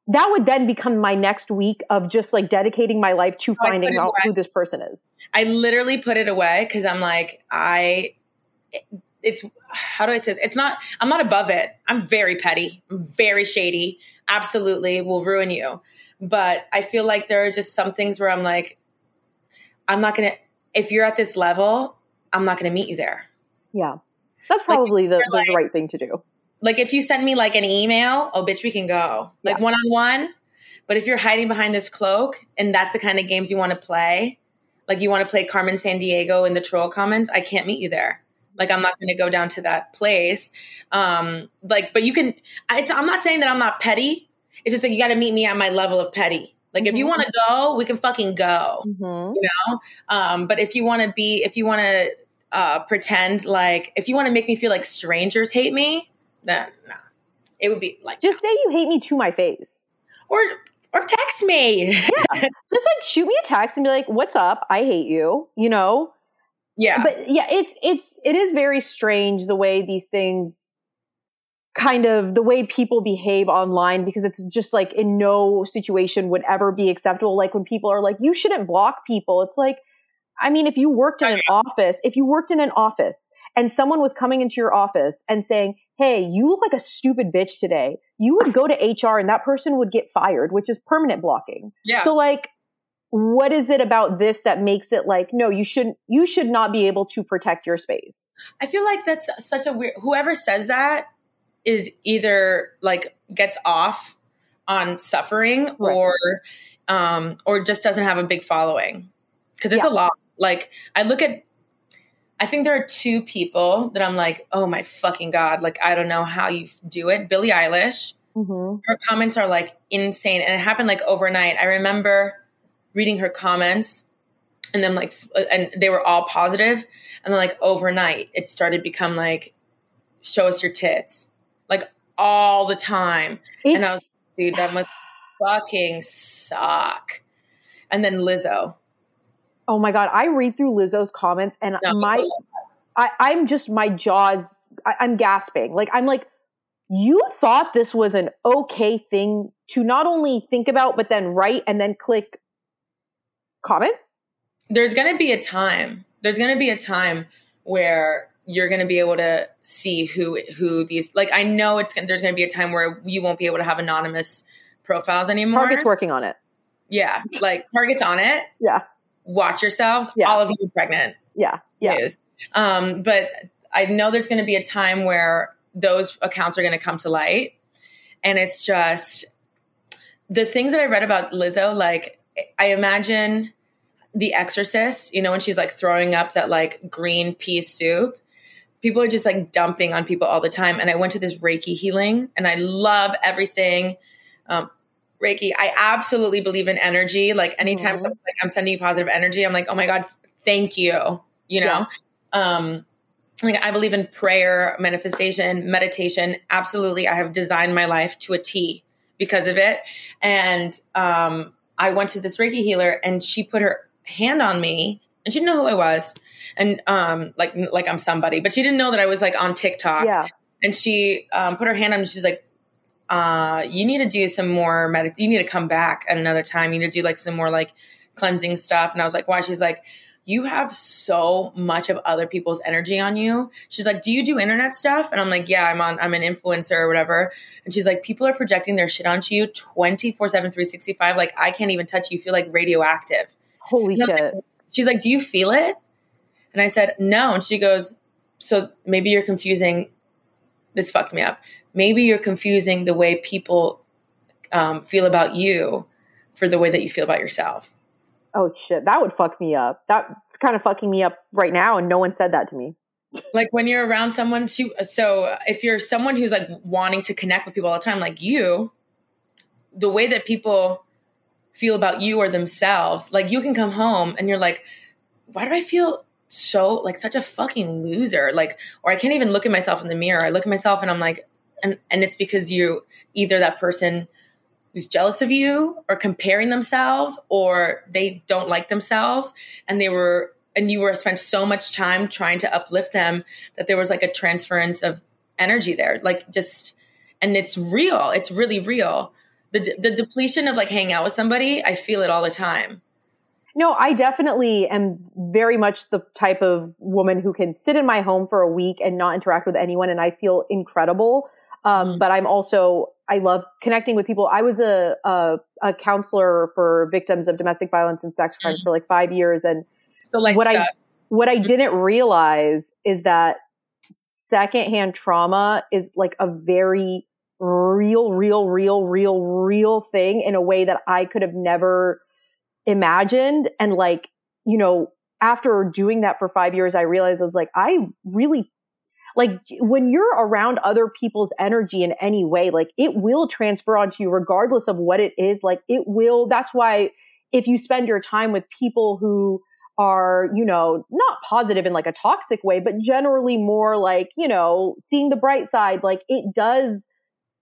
that would then become my next week of just like dedicating my life to oh, finding out who this person is. I literally put it away because I'm like, I, it's, how do I say this? It's not, I'm not above it. I'm very petty, I'm very shady, absolutely will ruin you. But I feel like there are just some things where I'm like, I'm not going to, if you're at this level, I'm not going to meet you there. Yeah. That's probably like, the, like, the right thing to do. Like if you send me like an email, oh, bitch, we can go. Like one on one. But if you're hiding behind this cloak and that's the kind of games you want to play, like you want to play Carmen Sandiego in the troll comments, I can't meet you there. Like I'm not going to go down to that place. Um, like, but you can. I'm not saying that I'm not petty. It's just like you got to meet me at my level of petty. Like mm-hmm. if you mm-hmm. want to go, we can fucking go. Mm-hmm. You know. Um, but if you want to be, if you want to uh, pretend like, if you want to make me feel like strangers hate me, no, nah. it would be like just say you hate me to my face, or or text me. yeah, just like shoot me a text and be like, "What's up? I hate you." You know. Yeah. But yeah, it's it's it is very strange the way these things kind of the way people behave online because it's just like in no situation would ever be acceptable. Like when people are like, you shouldn't block people. It's like, I mean, if you worked in an office, if you worked in an office and someone was coming into your office and saying, Hey, you look like a stupid bitch today, you would go to HR and that person would get fired, which is permanent blocking. Yeah. So like, what is it about this that makes it like, no, you shouldn't, you should not be able to protect your space? I feel like that's such a weird, whoever says that is either like gets off on suffering right. or um or just doesn't have a big following because it's yeah. a lot like i look at i think there are two people that i'm like oh my fucking god like i don't know how you do it. Billie eilish. Mm-hmm. her comments are like insane and it happened like overnight. I remember reading her comments and then like and they were all positive and then like overnight it started become like show us your tits like all the time. It's, and i was dude that must fucking suck. And then lizzo oh my god, I read through Lizzo's comments and No, my I, I'm just my jaws. I, I'm gasping. Like I'm like, you thought this was an okay thing to not only think about but then write and then click comment. there's to be a time there's to be a time where you're going to be able to see who who these like i know it's gonna, there's going to be a time where you won't be able to have anonymous profiles anymore Target's working on it. yeah like target's on it Yeah, watch yourselves Yeah. all of you pregnant. Yeah, yeah. news. Um but i know there's going to be a time where those accounts are going to come to light. And it's just the things that i read about lizzo like i imagine the exorcist you know when she's like throwing up that like green pea soup? People are just like dumping on people all the time. And i went to this reiki healing and i love everything um, reiki i absolutely believe in energy. Like anytime Mhm. someone's like i'm sending you positive energy i'm like oh my god thank you you know? Um like i believe in prayer manifestation meditation. Absolutely i have designed my life to a t because of it. And um i went to this reiki healer and she put her hand on me and she didn't know who i was. And um like like i'm somebody but she didn't know that i was like on tiktok. Yeah, and she um, put her hand on me. She's like uh you need to do some more medic you need to come back at another time you need to do like some more like cleansing stuff and i was like why she's like you have so much of other people's energy on you she's like do you do internet stuff and i'm like yeah i'm on i'm an influencer or whatever and she's like people are projecting their shit onto you 24 7 365 like i can't even touch you you feel like radioactive holy and I was shit. like, she's like, Do you feel it? And I said, No. And she goes, So maybe you're confusing. This fucked me up. Maybe you're confusing the way people um, feel about you for the way that you feel about yourself. Oh shit, that would fuck me up. That's kind of fucking me up right now, and no one said that to me. Like when you're around someone, so if you're someone who's like wanting to connect with people all the time, like you, the way that people feel about you or themselves, like you can come home and you're like, why do I feel so like such a fucking loser? Like, or I can't even look at myself in the mirror. I look at myself and I'm like, and and it's because you either that person who's jealous of you or comparing themselves or they don't like themselves. And they were and you were spent so much time trying to uplift them that there was like a transference of energy there. Like just and it's real. It's really real. The, de- the depletion of like hanging out with somebody i feel it all the time. No, I definitely am very much the type of woman who can sit in my home for a week and not interact with anyone, and I feel incredible. Um. But I'm also I love connecting with people. I was a a, a counselor for victims of domestic violence and sex crimes for like five years, and so like What I- what I didn't realize is that secondhand trauma is like a very real, real, real, real, real thing in a way that I could have never imagined. And like, you know, after doing that for five years, I realized I was like, I really like when you're around other people's energy in any way, like it will transfer onto you regardless of what it is. Like it will, that's why if you spend your time with people who are, you know, not positive in like a toxic way, but generally more like, you know, seeing the bright side, like it does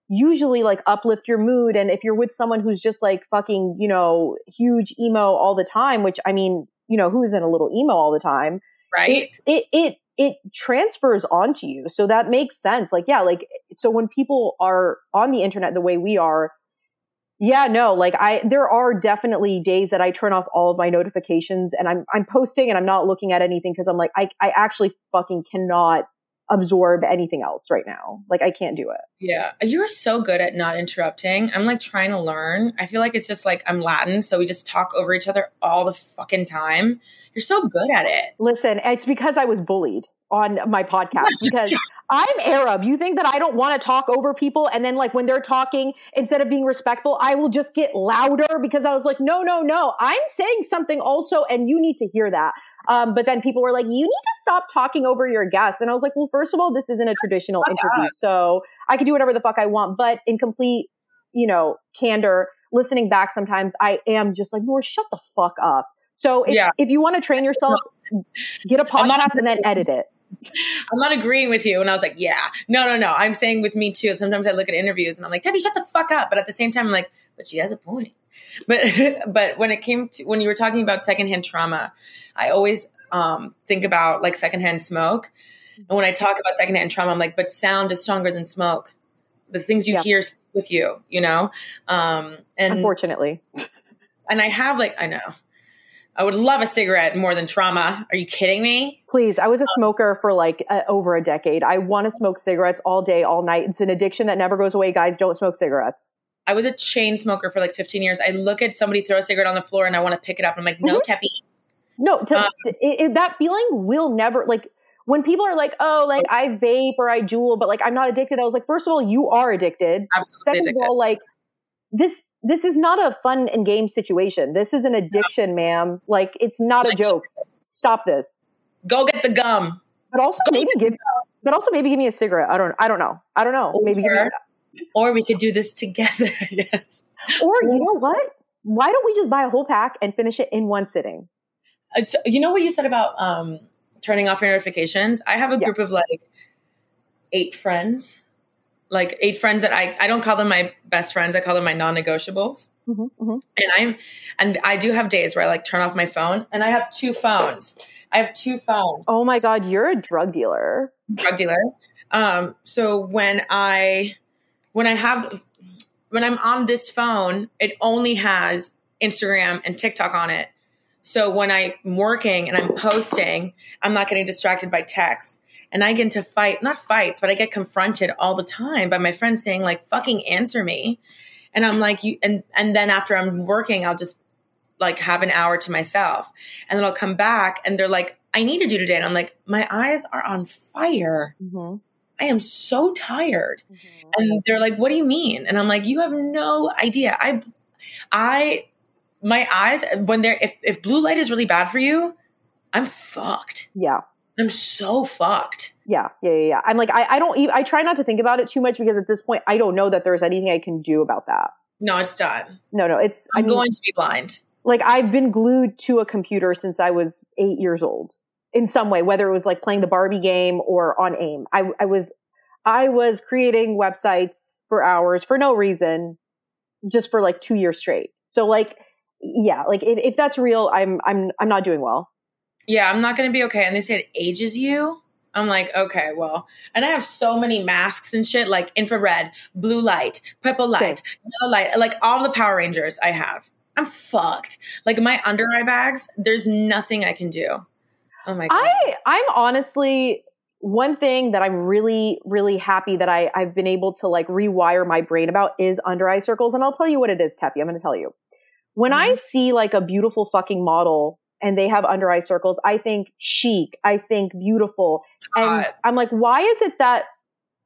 usually like uplift your mood. And if you're with someone who's just like fucking, you know, huge emo all the time, which I mean, you know, who isn't a little emo all the time? right it it it transfers onto you. So that makes sense. Like yeah like so when people are on the internet the way we are yeah no like i there are definitely days that i turn off all of my notifications and i'm i'm posting and i'm not looking at anything because i'm like i i actually fucking cannot absorb anything else right now like i can't do it Yeah. You're so good at not interrupting. I'm like trying to learn. I feel like it's just like I'm Latin, so we just talk over each other all the fucking time. You're so good at it. listen it's because i was bullied on my podcast because I'm Arab. You think that I don't want to talk over people and then like when they're talking instead of being respectful, I will just get louder because I was like, no, no, no. I'm saying something also and you need to hear that. Um, but then people were like, you need to stop talking over your guests. And I was like, well, first of all, this isn't a traditional interview. So I can do whatever the fuck I want. But in complete, you know, candor, listening back sometimes, I am just like, Nor, shut the fuck up. So if, Yeah. if you want to train yourself, get a podcast and then edit it. I'm not agreeing with you. And I was like, yeah, no, no, no. I'm saying with me too. Sometimes I look at interviews and I'm like, Debbie, shut the fuck up. But at the same time, I'm like, but she has a point. But, but when it came to, when you were talking about secondhand trauma, I always um, think about like secondhand smoke. And when I talk about secondhand trauma, I'm like, but sound is stronger than smoke. The things you Yeah. hear stick with you, you know? Um, and, Unfortunately. and I have like, I know, I would love a cigarette more than trauma. Are you kidding me? Please, I was a smoker for like uh, over a decade. I want to smoke cigarettes all day, all night. It's an addiction that never goes away, guys. Don't smoke cigarettes. I was a chain smoker for like 15 years. I look at somebody throw a cigarette on the floor and I want to pick it up. I'm like, no, Tefi. No, to, Um, it, it- that feeling will never like when people are like, "Oh, like I vape or I Juul, but like I'm not addicted." I was like, first of all, you are addicted. Absolutely Second addicted. of all, like this this is not a fun and game situation. This is an addiction, ma'am. Like it's not a joke. Stop this. Go get the gum. But also maybe give but also maybe give me a cigarette. I don't I don't know. I don't know. Maybe give me Or- Or we could do this together. yes. or you know what? Why don't we just buy a whole pack and finish it in one sitting? It's, you know what you said about um, turning off your notifications? I have a Yeah. group of like eight friends, like eight friends that I, I don't call them my best friends. I call them my non-negotiables. hmm hmm And I'm, and I do have days where I like turn off my phone and I have two phones. I have two phones. Oh my god, you're a drug dealer. drug dealer. Um, so when I when I have when I'm on this phone, it only has Instagram and TikTok on it. So when I'm working and I'm posting, I'm not getting distracted by texts. And I get into fight, not fights, but I get confronted all the time by my friends saying, like, fucking answer me. And I'm like, you and and then after I'm working, I'll just like have an hour to myself. And then I'll come back and they're like, I need to do today. And I'm like, my eyes are on fire. Mm-hmm. I am so tired. And they're like, what do you mean? And I'm like, you have no idea. I, I, my eyes, when they're, if, if blue light is really bad for you, I'm fucked. Yeah. I'm so fucked. Yeah, yeah, yeah, yeah. I'm like, I, I don't even, I try not to think about it too much because at this point, I don't know that there's anything I can do about that. No, it's done. No, no, it's, I I'm mean, going to be blind. like I've been glued to a computer since I was eight years old in some way, whether it was like playing the Barbie game or on AIM. I, I was, I was creating websites for hours for no reason, just for like two years straight. So like, yeah, like if, if that's real, I'm, I'm, I'm not doing well. Yeah, I'm not going to be okay. And they say it ages you. I'm like, okay, well, and I have so many masks and shit, like infrared, blue light, purple light, yellow light, like all the Power Rangers I have. I'm fucked. Like my under eye bags, there's nothing I can do. Oh my god. I I'm honestly one thing that I'm really really happy that I I've been able to like rewire my brain about is under eye circles, and I'll tell you what it is, Tefi. I'm going to tell you. When I mm-hmm. see like a beautiful fucking model and they have under eye circles, I think chic, I think beautiful, and God. I'm like, why is it that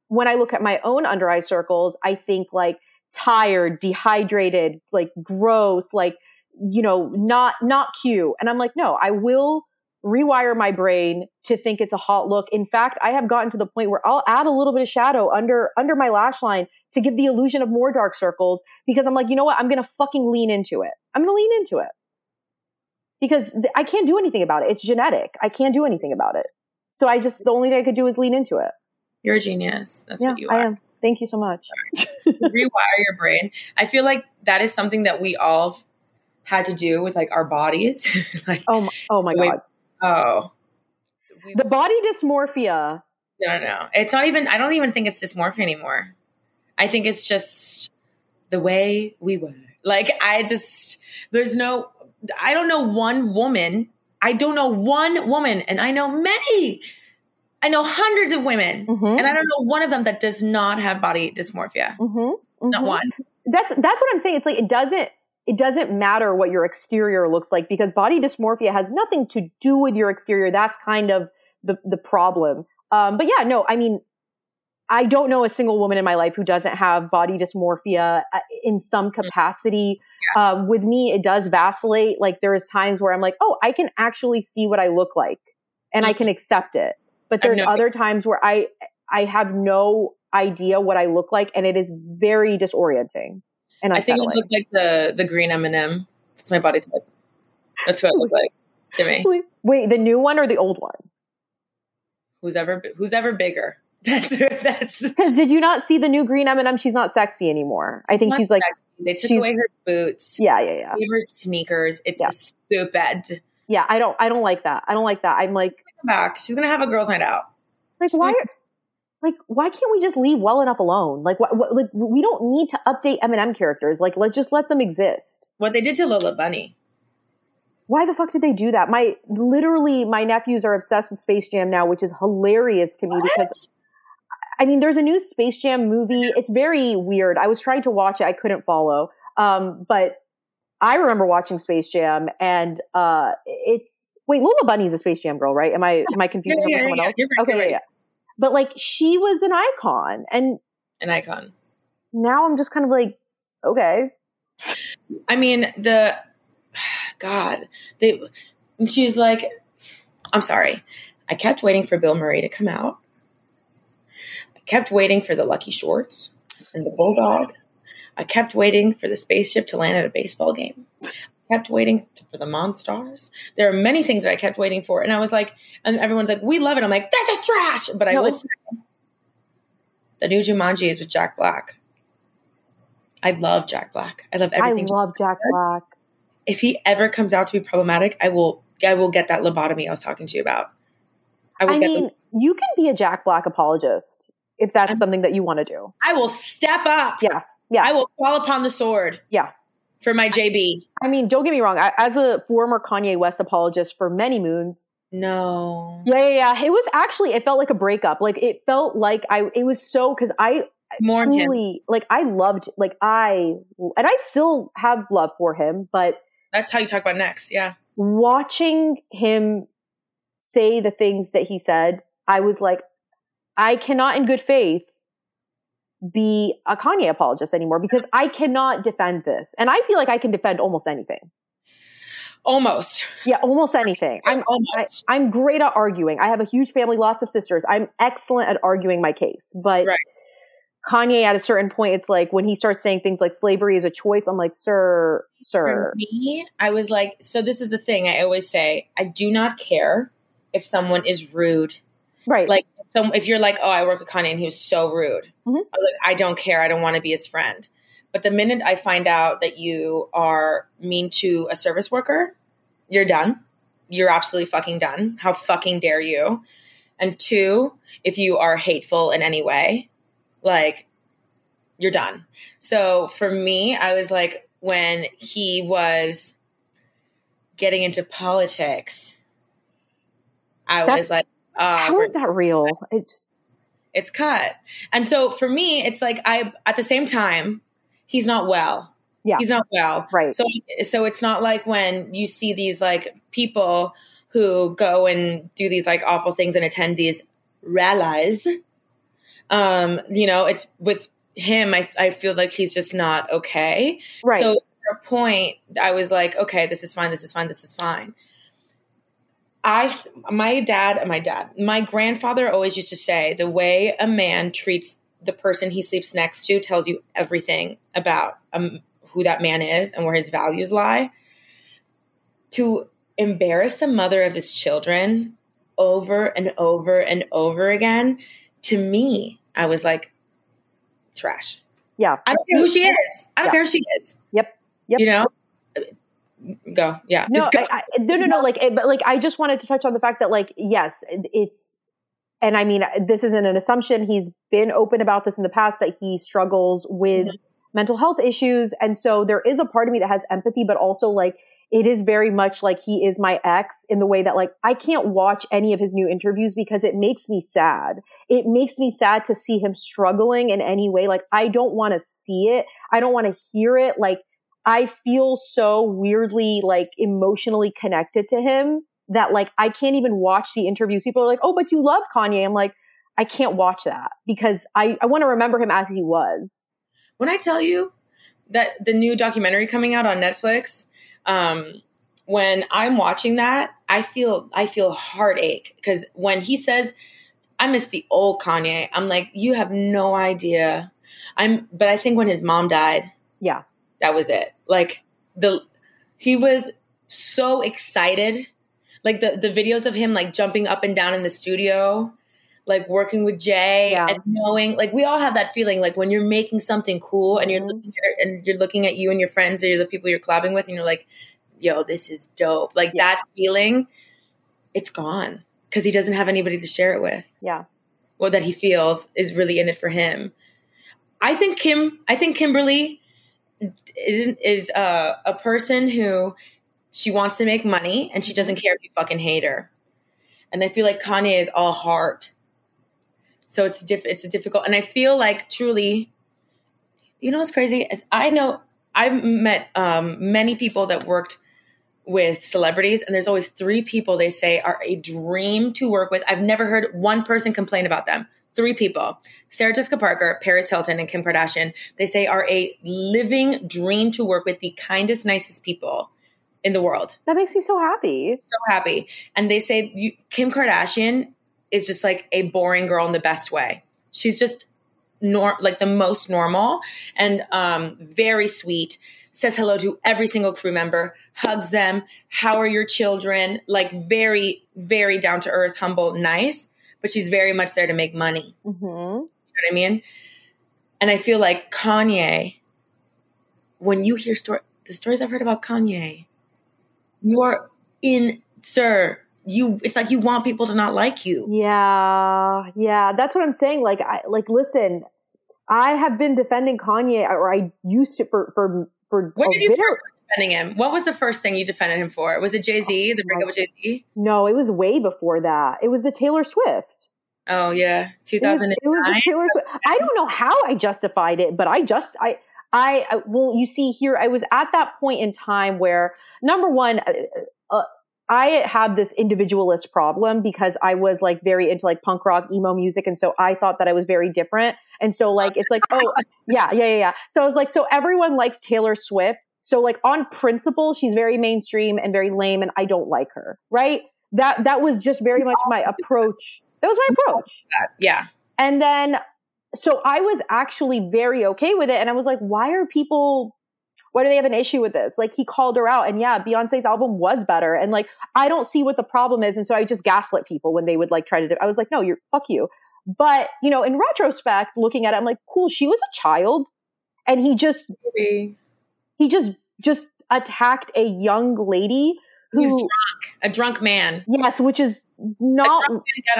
when I look at my own under eye circles, I think like tired, dehydrated, like gross, like you know, not not cute, and I'm like, no, I will rewire my brain to think it's a hot look. In fact, I have gotten to the point where I'll add a little bit of shadow under under my lash line to give the illusion of more dark circles because I'm like, you know what? I'm going to fucking lean into it. I'm going to lean into it. Because th- I can't do anything about it. It's genetic. I can't do anything about it. So I just the only thing I could do is lean into it. You're a genius. That's yeah, what you I am. Thank you so much. Rewire your brain. I feel like that is something that we all had to do with like our bodies. like, Oh my, oh my god. Oh, we, The body dysmorphia. no, no, no. It's not even, I don't even think it's dysmorphia anymore. I think it's just the way we were. Like, I just, there's no, I don't know one woman. I don't know one woman, and I know many. I know hundreds of women, Mhm. and I don't know one of them that does not have body dysmorphia. Mhm. Not Mhm. one. that's that's what I'm saying. It's like it doesn't it doesn't matter what your exterior looks like because body dysmorphia has nothing to do with your exterior. That's kind of the the problem. Um, but yeah, no, I mean, I don't know a single woman in my life who doesn't have body dysmorphia uh, in some capacity. Um, with me, it does vacillate. Like there is times where I'm like, oh, I can actually see what I look like, and I can accept it. But there's other times where I I have no idea what I look like, and it is very disorienting. And I think it unsettling. looked like the the green M and m That's my body type. That's what it looked like to me. Wait, the new one or the old one? Who's ever who's ever bigger? That's that's. Because did you not see the new green M&M? She's not sexy anymore. I think she's like, sexy. They took she's- away her boots. yeah, yeah, yeah, Gave her sneakers. It's Yeah. stupid. yeah. I don't, I don't like that. I don't like that. I'm like, back. She's gonna have a girls' night out. like why? Like why can't we just leave well enough alone? Like what? what like we don't need to update M&M characters. Like let's just let them exist. What they did to Lola Bunny. Why the fuck did they do that? My literally, my nephews are obsessed with Space Jam now, which is hilarious to me because I mean, there's a new Space Jam movie. It's very weird. I was trying to watch it. I couldn't follow. Um, but I remember watching Space Jam and, uh, it's, wait, Lola Bunny's a Space Jam girl, right? Am I, am I confusing Yeah, yeah, someone yeah, else? right, okay, you're yeah, yeah. But like, she was an icon and an icon. now I'm just kind of like, okay. I mean, the God, they. And she's like, I'm sorry. I kept waiting for Bill Murray to come out. I kept waiting for the Lucky Shorts and the Bulldog. I kept waiting for the spaceship to land at a baseball game. Kept waiting for the Monstars. There are many things that I kept waiting for, and I was like, and everyone's like, "We love it." I'm like, "This is trash," but I No. will say, the new Jumanji is with Jack Black. I love Jack Black. I love everything. I love Jack Black. if he ever comes out to be problematic, I will I will get that lobotomy I was talking to you about. I will I get mean, the, you can be a Jack Black apologist if that's I'm- something that you want to do. I will step up. Yeah. Yeah. I will fall upon the sword. Yeah. For my JB. I mean, don't get me wrong. I, as a former Kanye West apologist for many moons, No. yeah, yeah, yeah. It was actually, it felt like a breakup. Like it felt like I, it was so because I Mourn him. truly, like I loved, like I, and I still have love for him, but That's how you talk about next. Yeah. watching him say the things that he said, I was like, I cannot, in good faith, be a Kanye apologist anymore because I cannot defend this, and I feel like I can defend almost anything. Almost. Yeah, almost anything. I'm Almost. I'm great at arguing. I have a huge family, lots of sisters. I'm excellent at arguing my case. But Right. Kanye, at a certain point, it's like when he starts saying things like slavery is a choice. I'm like, sir, For sir. me, I was like, so this is the thing I always say. I do not care if someone is rude. Right. Like so if you're like, oh, I work with Kanye and he was so rude. Mhm. I was like, I don't care. I don't want to be his friend. But the minute I find out that you are mean to a service worker, you're done. You're absolutely fucking done. How fucking dare you? And two, if you are hateful in any way, like you're done. So for me, I was like, when he was getting into politics, I That's- was like, uh, How that real? It's it's cut. And so for me, it's like I at the same time, he's not well. Yeah. He's not well. right. So so it's not like when you see these like people who go and do these like awful things and attend these rallies. Um, you know, it's with him, I I feel like he's just not okay. right. So at a point, I was like, okay, this is fine, this is fine, this is fine. I, my dad, my dad, my grandfather always used to say, the way a man treats the person he sleeps next to tells you everything about um, who that man is and where his values lie. To embarrass the mother of his children over and over and over again, to me, I was like, trash. yeah. I don't care who she is. I don't Yeah. care who she is. Yep. Yep. You know, go. Yeah. No, It's go. I, I, no, no, no. Like, it- but like, I just wanted to touch on the fact that, like, yes, it- it's, and I mean, this isn't an assumption. He's been open about this in the past that he struggles with Mhm. mental health issues, and so there is a part of me that has empathy, but also like, it is very much like he is my ex in the way that like I can't watch any of his new interviews because it makes me sad. It makes me sad to see him struggling in any way. Like I don't want to see it. I don't want to hear it. Like I feel so weirdly like emotionally connected to him that like I can't even watch the interviews. People are like, "Oh, but you love Kanye." I'm like, I can't watch that because I I want to remember him as he was. when I tell you that the new documentary coming out on Netflix, um, when I'm watching that, I feel I feel heartache because when he says, "I miss the old Kanye," I'm like, "You have no idea." I'm, but I think when his mom died, Yeah. That was it. Like the he was so excited. Like the the videos of him like jumping up and down in the studio, like working with Jay Yeah. and knowing like we all have that feeling like when you're making something cool and you're Mhm. looking at, and you're looking at you and your friends or the people you're collabing with and you're like, yo, this is dope. Like Yeah. that feeling, it's gone because he doesn't have anybody to share it with Yeah. what that he feels is really in it for him. I think Kim, I think Kimberly is is uh, a person who she wants to make money and she doesn't care if you fucking hate her. And I feel like Kanye is all heart. So it's diff- it's a difficult and I feel like truly you know what's crazy is I know I've met um, many people that worked with celebrities and there's always three people they say are a dream to work with. I've never heard one person complain about them. Three people. Sarah Jessica Parker, Paris Hilton, and Kim Kardashian, they say are a living dream to work with the kindest, nicest people in the world That makes me so happy. so happy. And they say you, Kim Kardashian is just like a boring girl in the best way. She's just nor like the most normal and um, very sweet. Says hello to every single crew member, hugs them. How are your children? Like very, very down to earth, humble, nice. But she's very much there to make money. hmm You know what I mean? And I feel like Kanye, when you hear story, the stories I've heard about Kanye, you're in, sir. You, it's like you want people to not like you. Yeah, yeah, that's what I'm saying. Like, I like listen. I have been defending Kanye, or I used to for for for. When did you first defending him? What was the first thing you defended him for? Was it Jay Z, the breakup with Jay Z? No, it was way before that. It was the Taylor Swift. Oh yeah, two It was, thousand it was the. Taylor Swift. I don't know how I justified it, but I just I. I well, you see here, I was at that point in time where number one, uh, uh, I had this individualist problem because I was like very into like punk rock, emo music, and so I thought that I was very different. And so like it's like oh yeah yeah yeah yeah. So I was like so everyone likes Taylor Swift. So like on principle, she's very mainstream and very lame, and I don't like her. Right? That that was just very much my approach. That was my approach. Yeah, And then, so I was actually very okay with it. And I was like, why are people, why do they have an issue with this? Like, he called her out. And yeah, Beyonce's album was better. And like, I don't see what the problem is. And so I just gaslit people when they would like try to do, I was like, no, you're, fuck you. But, you know, in retrospect, looking at it, I'm like, cool, she was a child. And he just, maybe. He just, just attacked a young lady who, He's drunk, a drunk man. yes, which is not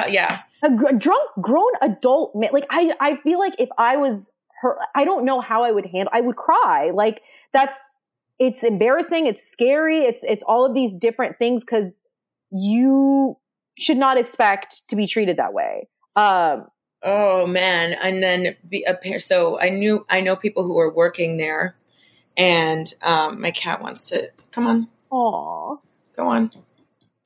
Yeah, a gr- drunk grown adult man like i i feel like if i was her i don't know how i would handle i would cry like that's it's embarrassing it's scary it's it's all of these different things because you should not expect to be treated that way um Oh man! And then be a pair. So I knew I know people who are working there, and um, my cat wants to come on, aw go on.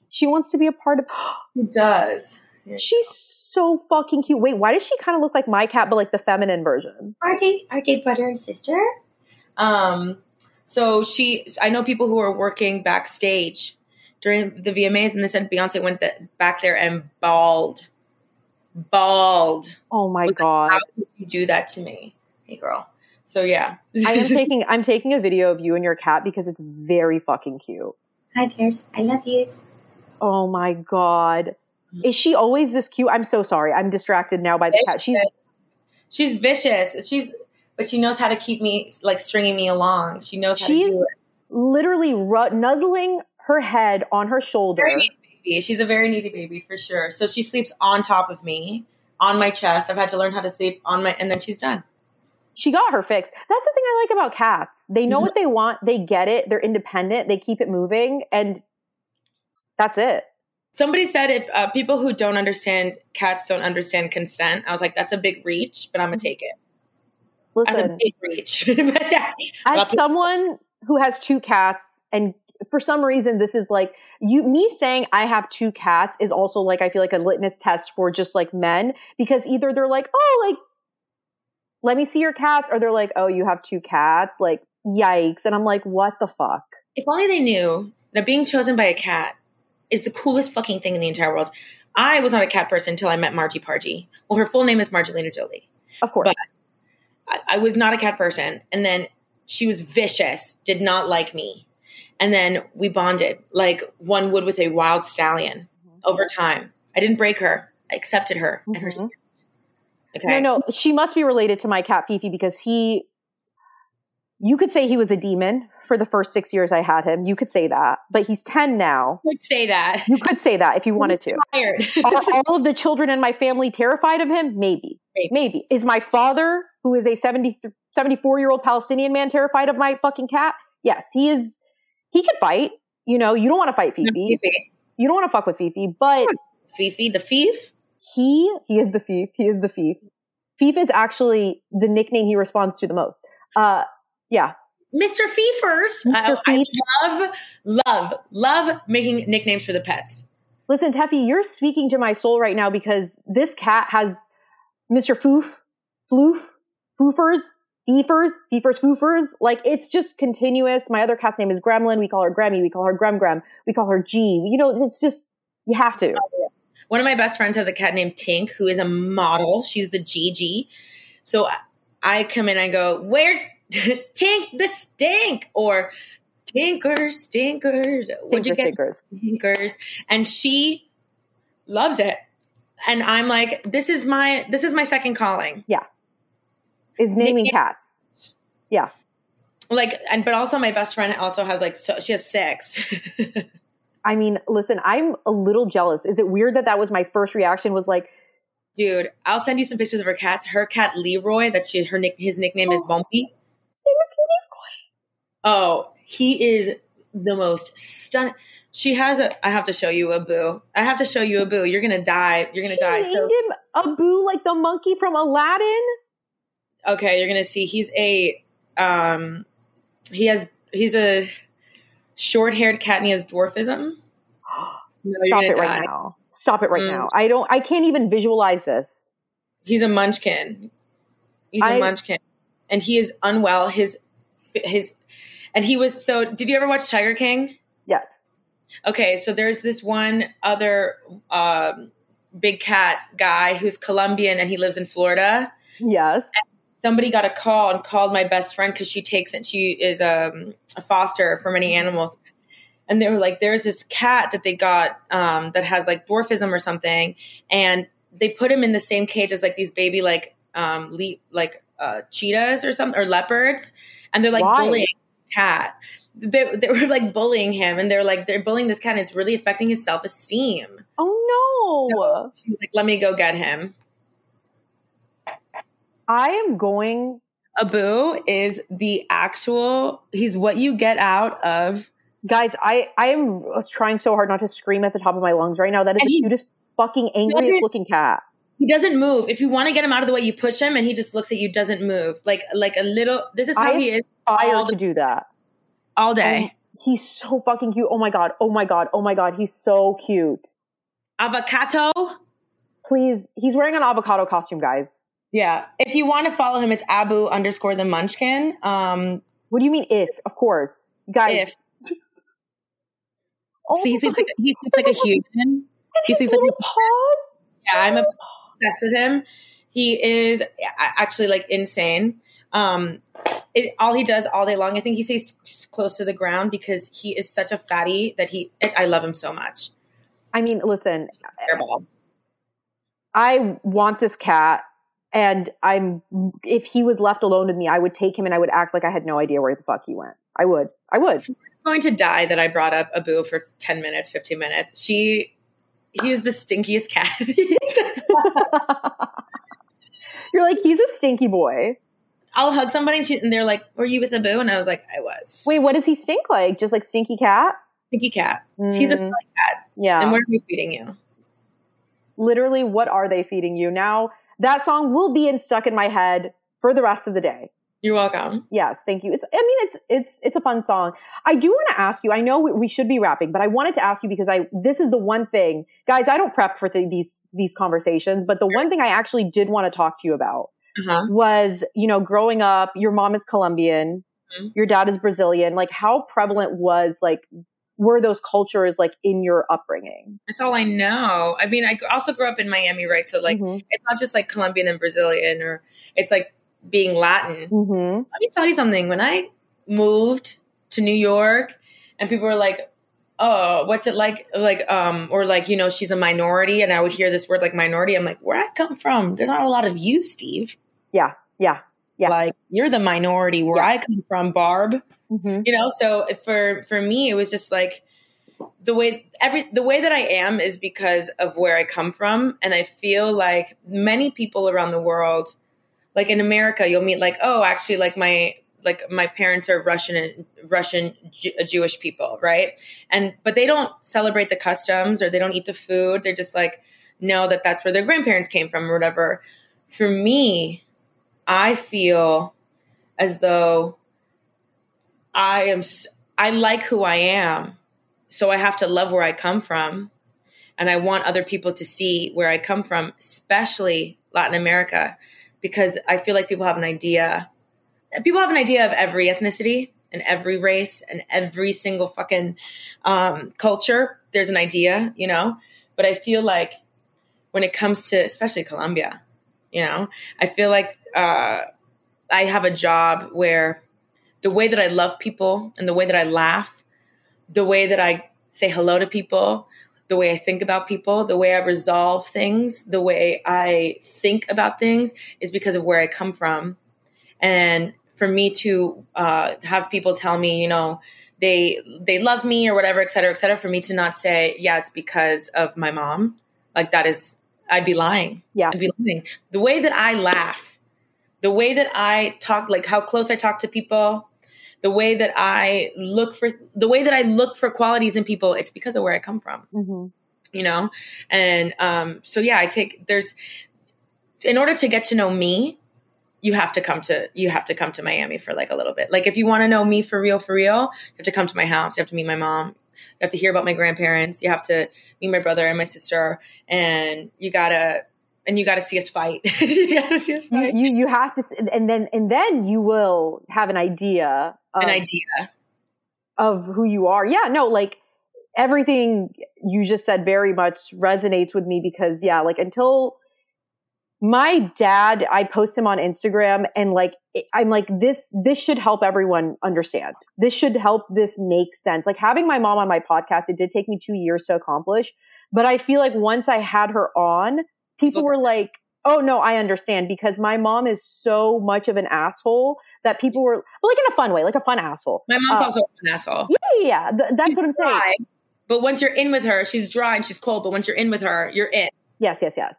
she wants to be a part of He does. she's so fucking cute wait why does she kind of look like my cat but like the feminine version Are they are they brother and sister? Um. So she, I know people who are working backstage during the VMAs, and they said Beyonce went th- back there and bawled, bawled. oh my Was like, god How could you do that to me, hey girl? So yeah, i am taking i'm taking a video of you and your cat because it's very fucking cute Hi, dears. I love yous. Oh my god. Is she always this cute? I'm so sorry. I'm distracted now by the cat. She's she's vicious. She's but she knows how to keep me like stringing me along. She knows how She's to do it. literally ru- nuzzling her head on her shoulder. Very needy baby. She's a very needy baby for sure. So she sleeps on top of me, on my chest. I've had to learn how to sleep on my, and then she's done. She got her fix. That's the thing I like about cats. They know Mhm. what they want. They get it. They're independent. They keep it moving, and that's it. Somebody said if uh, people who don't understand cats don't understand consent, I was like, that's a big reach, but I'm gonna take it. That's a big reach. Yeah. as someone who has two cats, and for some reason, this is like you. Me saying I have two cats is also like I feel like a litmus test for just like men because either they're like, oh, like let me see your cats, or they're like, oh, you have two cats, like yikes, and I'm like, what the fuck? If only they knew that being chosen by a cat is the coolest fucking thing in the entire world. I was not a cat person until I met Margie Pargie. Well, her full name is Margelina Jolie. Of course, But- I, I was not a cat person. And then She was vicious, did not like me. And then we bonded like one would with a wild stallion Mm-hmm. over time. I didn't break her. I accepted her and her spirit. Okay. No, no, she must be related to my cat Fifi because he, you could say he was a demon for the first six years I had him. You could say that, but he's 10 now. I would say that. You could say that if you wanted to. Tired. Are all of the children in my family terrified of him? Maybe. Maybe. Maybe. Is my father, who is a 70, 74 year old Palestinian man, terrified of my fucking cat? Yes, he is. He could fight. You know, you don't want to fight Fifi. Fifi. You don't want to fuck with Fifi, but Fifi, the thief. He, he is the thief. He is the thief. Thief is actually the nickname he responds to the most. Uh, yeah. Mr. Fiefers. Mr. I, I love, love, love making nicknames for the pets. Listen, Tefi, you're speaking to my soul right now because this cat has Mr. Foof, Floof, Foofers, Beefers, Beefers, Foofers. Like it's just continuous. My other cat's name is Gremlin. We call her Grammy. We call her Grem Grem. We call her G. You know, it's just you have to. One of my best friends has a cat named Tink, who is a model. She's the GG. So I- come in, I go, "Where's Tink the stink?" Or Tinker stinkers. Would you get stinkers? And she loves it. And I'm like, this is my this is my second calling. Yeah. Is naming Nickname- cats. Yeah. Like, and but also my best friend also has like so she has six. I mean, listen, I'm a little jealous. Is it weird that that was my first reaction? Was like, Dude, I'll send you some pictures of her cats. Her cat Leroy, that she her nick his nickname is Oh. Bumpy. Oh, he is the most stunning. She has a. I have to show you a boo. I have to show you a boo. You're gonna die. You're gonna she die. named So him Abu like the monkey from Aladdin. okay, you're gonna see. He's a. Um, he has. He's a short-haired cat, and dwarfism. No, Stop it right now. Stop it right Mm. now. I don't. I can't even visualize this. He's a munchkin. He's a I- munchkin, and he is unwell. His his, and he was so. Did you ever watch Tiger King? Yes. Okay, so there's this one other um, big cat guy who's Colombian and he lives in Florida. Yes. Somebody got a call and called my best friend because she takes it. She is um, a foster for many animals. And they were like, there's this cat that they got um, that has like dwarfism or something. And they put him in the same cage as like these baby, like, um, le- like uh, cheetahs or something, or leopards. And they're like Why? bullying this cat. They, they were like bullying him and they're like, they're bullying this cat and it's really affecting his self esteem. Oh no. She was like, let me go get him. I am going. Abu is the actual, he's what you get out of Guys, I I am trying so hard not to scream at the top of my lungs right now. That is And the he cutest, fucking angriest looking cat. He doesn't move. If you want to get him out of the way, you push him, and he just looks at you. Doesn't move. Like like a little. This is how I he is I to do that. all day. He's so fucking cute. Oh my god. Oh my god. Oh my god. He's so cute. Avocado. Please, he's wearing an avocado costume, guys. Yeah. If you want to follow him, it's Abu underscore the Munchkin. Um. What do you mean? If of course, guys. If Oh, so, he at like he sleeps like a human. He sleeps like a paws. Yeah, I'm obsessed with him. He is actually like insane. Um, it, all he does all day long, I think he stays close to the ground because he is such a fatty that he. I love him so much. I mean, listen. Airball. I want this cat, and I'm. If he was left alone with me, I would take him and I would act like I had no idea where the fuck he went. I would. I would. going to die that I brought up Abu for 10 minutes, 15 minutes. She, he is the stinkiest cat. You're like he's a stinky boy. I'll hug somebody and, they're like, Were you with Abu? And I was like, I was. Wait, what does he stink like? Just like stinky cat? Stinky cat. He's a Mm, smelly cat. yeah. And what are we feeding you? Literally, what are they feeding you now? That song will be in stuck in my head for the rest of the day. You're welcome. Yes, thank you. It's, I mean, it's, it's, it's a fun song. I do want to ask you, I know we, we should be wrapping, but I wanted to ask you because I, this is the one thing, guys, I don't prep for the, these, these conversations, but the one thing I actually did want to talk to you about Uh-huh. was, you know, growing up, your mom is Colombian, Mhm. your dad is Brazilian. Like, how prevalent was, like, were those cultures, like, in your upbringing? That's all I know. I mean, I also grew up in Miami, right? So, like, Mhm. it's not just like Colombian and Brazilian, or it's like being Latin. Mm-hmm. Let me tell you something. When I moved to New York and people were like, oh, what's it like? Like, um, or like, you know, she's a minority. And I would hear this word like minority. I'm like, where I come from, there's not a lot of you, Steve. Yeah. Yeah. Yeah. Like, you're the minority where Yeah. I come from, Barb. Mm-hmm. You know, so for for me, it was just like the way every the way that I am is because of where I come from, and I feel like many people around the world, like in America, you'll meet like, oh, actually, like my like my parents are Russian and Russian Ju- Jewish people, right? And but they don't celebrate the customs or they don't eat the food. They're just like know that that's where their grandparents came from or whatever. For me, I feel as though I am I like who I am. So I have to love where I come from. And I want other people to see where I come from, especially Latin America, because I feel like people have an idea. People have an idea of every ethnicity and every race and every single fucking um, culture. There's an idea, you know? But I feel like when it comes to, especially Colombia, you know, I feel like uh, I have a job where the way that I love people and the way that I laugh, the way that I say hello to people, the way I think about people, the way I resolve things, the way I think about things is because of where I come from. And for me to uh, have people tell me, you know, they they love me or whatever, et cetera, et cetera, for me to not say, yeah, it's because of my mom, like that is, I'd be lying. Yeah. I'd be lying. The way that I laugh, the way that I talk, like how close I talk to people, the way that I look for the way that I look for qualities in people, it's because of where I come from, Mm-hmm. you know? And um so yeah, I take there's in order to get to know me, you have to come to you have to come to Miami for like a little bit. Like if you want to know me for real for real, you have to come to my house. You have to meet my mom. You have to hear about my grandparents. You have to meet my brother and my sister and you got to and you got to see us fight. you got to see us fight. you you have to, and then and then you will have an idea of, An idea. of who you are. Yeah, no, like everything you just said very much resonates with me because yeah, like until my dad, I post him on Instagram and like I'm like this this should help everyone understand. This should help this make sense. Like having my mom on my podcast, it did take me 2 years to accomplish, but I feel like once I had her on, people were like, "Oh no, I understand because my mom is so much of an asshole that people were but like in a fun way, like a fun asshole." My mom's Uh, also an asshole. Yeah, yeah, yeah. Th- that's She's what I'm saying. dry, But once you're in with her, she's dry and she's cold. But once you're in with her, you're in. Yes, yes, yes.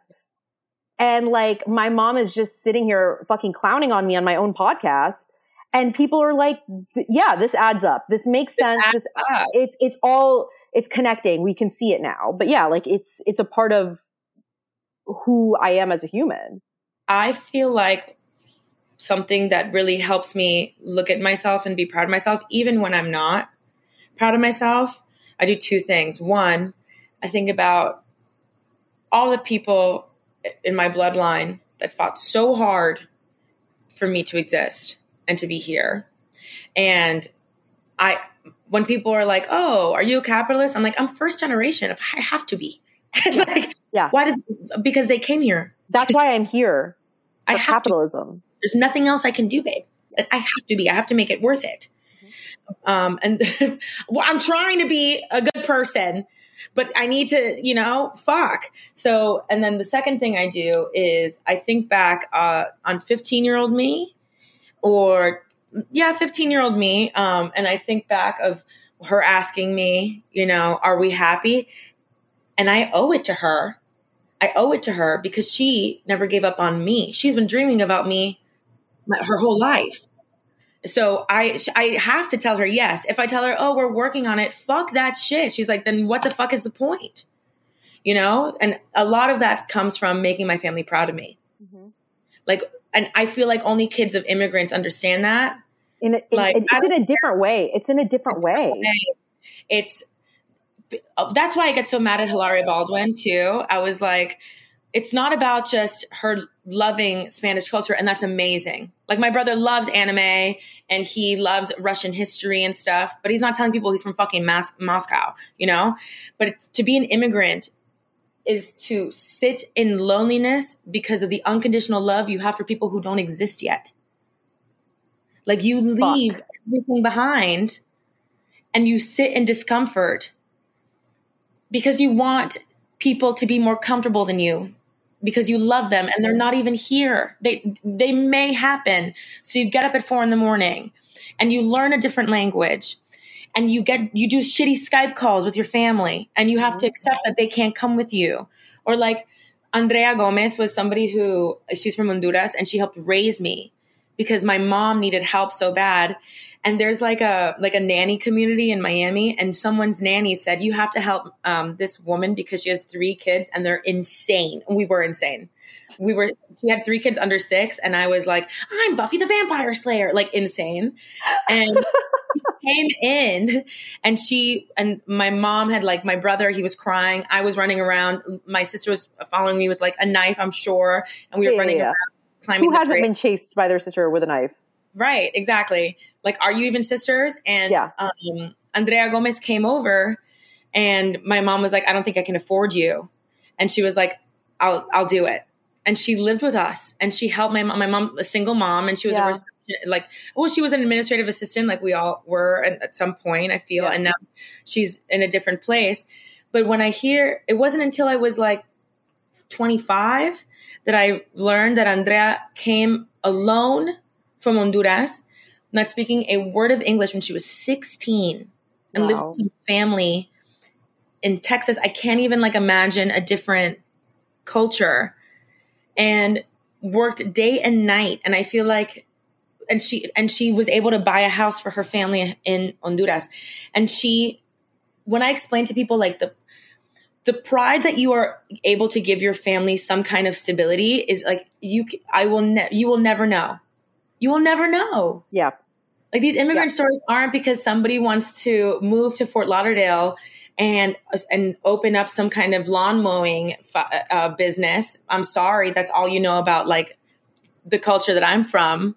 And like my mom is just sitting here fucking clowning on me on my own podcast. And people are like, yeah, this adds up. This makes sense. This, it's, it's all, it's connecting. We can see it now. But yeah, like it's, it's a part of who I am as a human. I feel like something that really helps me look at myself and be proud of myself, even when I'm not proud of myself. I do two things. One, I think about all the people in my bloodline that fought so hard for me to exist and to be here. And I, when people are like, "Oh, are you a capitalist?" I'm like, "I'm first generation. If I have to be." like, Yeah. Why did? Because they came here. That's why I'm here I have to capitalism. there's nothing else I can do, babe. I have to be. I have to make it worth it. Um, and well, I'm trying to be a good person, but I need to, you know, fuck. So, and then the second thing I do is I think back uh, on 15 year old me, or yeah, 15 year old me, um, and I think back of her asking me, you know, are we happy? And I owe it to her. I owe it to her because she never gave up on me. She's been dreaming about me her whole life. So I I have to tell her yes. If I tell her, "Oh, we're working on it," fuck that shit. She's like, "Then what the fuck is the point?" You know? And a lot of that comes from making my family proud of me. Mm-hmm. Like and I feel like only kids of immigrants understand that. In a, Like, it's in a different way. It's in a different way. It's oh, that's why I get so mad at Hilaria Baldwin too. I was like, it's not about just her loving Spanish culture, and that's amazing. Like my brother loves anime and he loves Russian history and stuff, but he's not telling people he's from fucking Mas- Moscow, you know. But to be an immigrant is to sit in loneliness because of the unconditional love you have for people who don't exist yet. Like you leave Fuck. everything behind and you sit in discomfort because you want people to be more comfortable than you because you love them and they're not even here. They they may happen. So you get up at 4 in the morning and you learn a different language and you get you do shitty Skype calls with your family and you have to accept that they can't come with you. Or like Andrea Gomez was somebody who she's from Honduras and she helped raise me because my mom needed help so bad. And there's like a like a nanny community in Miami, and someone's nanny said you have to help um, this woman because she has three kids and they're insane. We were insane. We were. She had three kids under six, and I was like, I'm Buffy the Vampire Slayer, like insane. And came in and she and my mom had like my brother he was crying i was running around my sister was following me with like a knife i'm sure and we were yeah, running yeah. around climbing who hasn't been chased by their sister with a knife right exactly like are you even sisters and yeah. um, andrea gomez came over and my mom was like i don't think i can afford you and she was like i'll i'll do it and she lived with us and she helped my mom my mom a single mom and she was yeah. a like well she was an administrative assistant like we all were at, at some point i feel yeah. and now she's in a different place but when i hear it wasn't until i was like 25 that i learned that andrea came alone from honduras not speaking a word of english when she was 16 and wow. lived with some family in texas i can't even like imagine a different culture and worked day and night and i feel like and she and she was able to buy a house for her family in Honduras. And she when I explain to people like the the pride that you are able to give your family some kind of stability is like you I will ne- you will never know. You will never know. Yeah. Like these immigrant yeah. stories aren't because somebody wants to move to Fort Lauderdale and and open up some kind of lawn mowing uh, business. I'm sorry, that's all you know about like the culture that I'm from.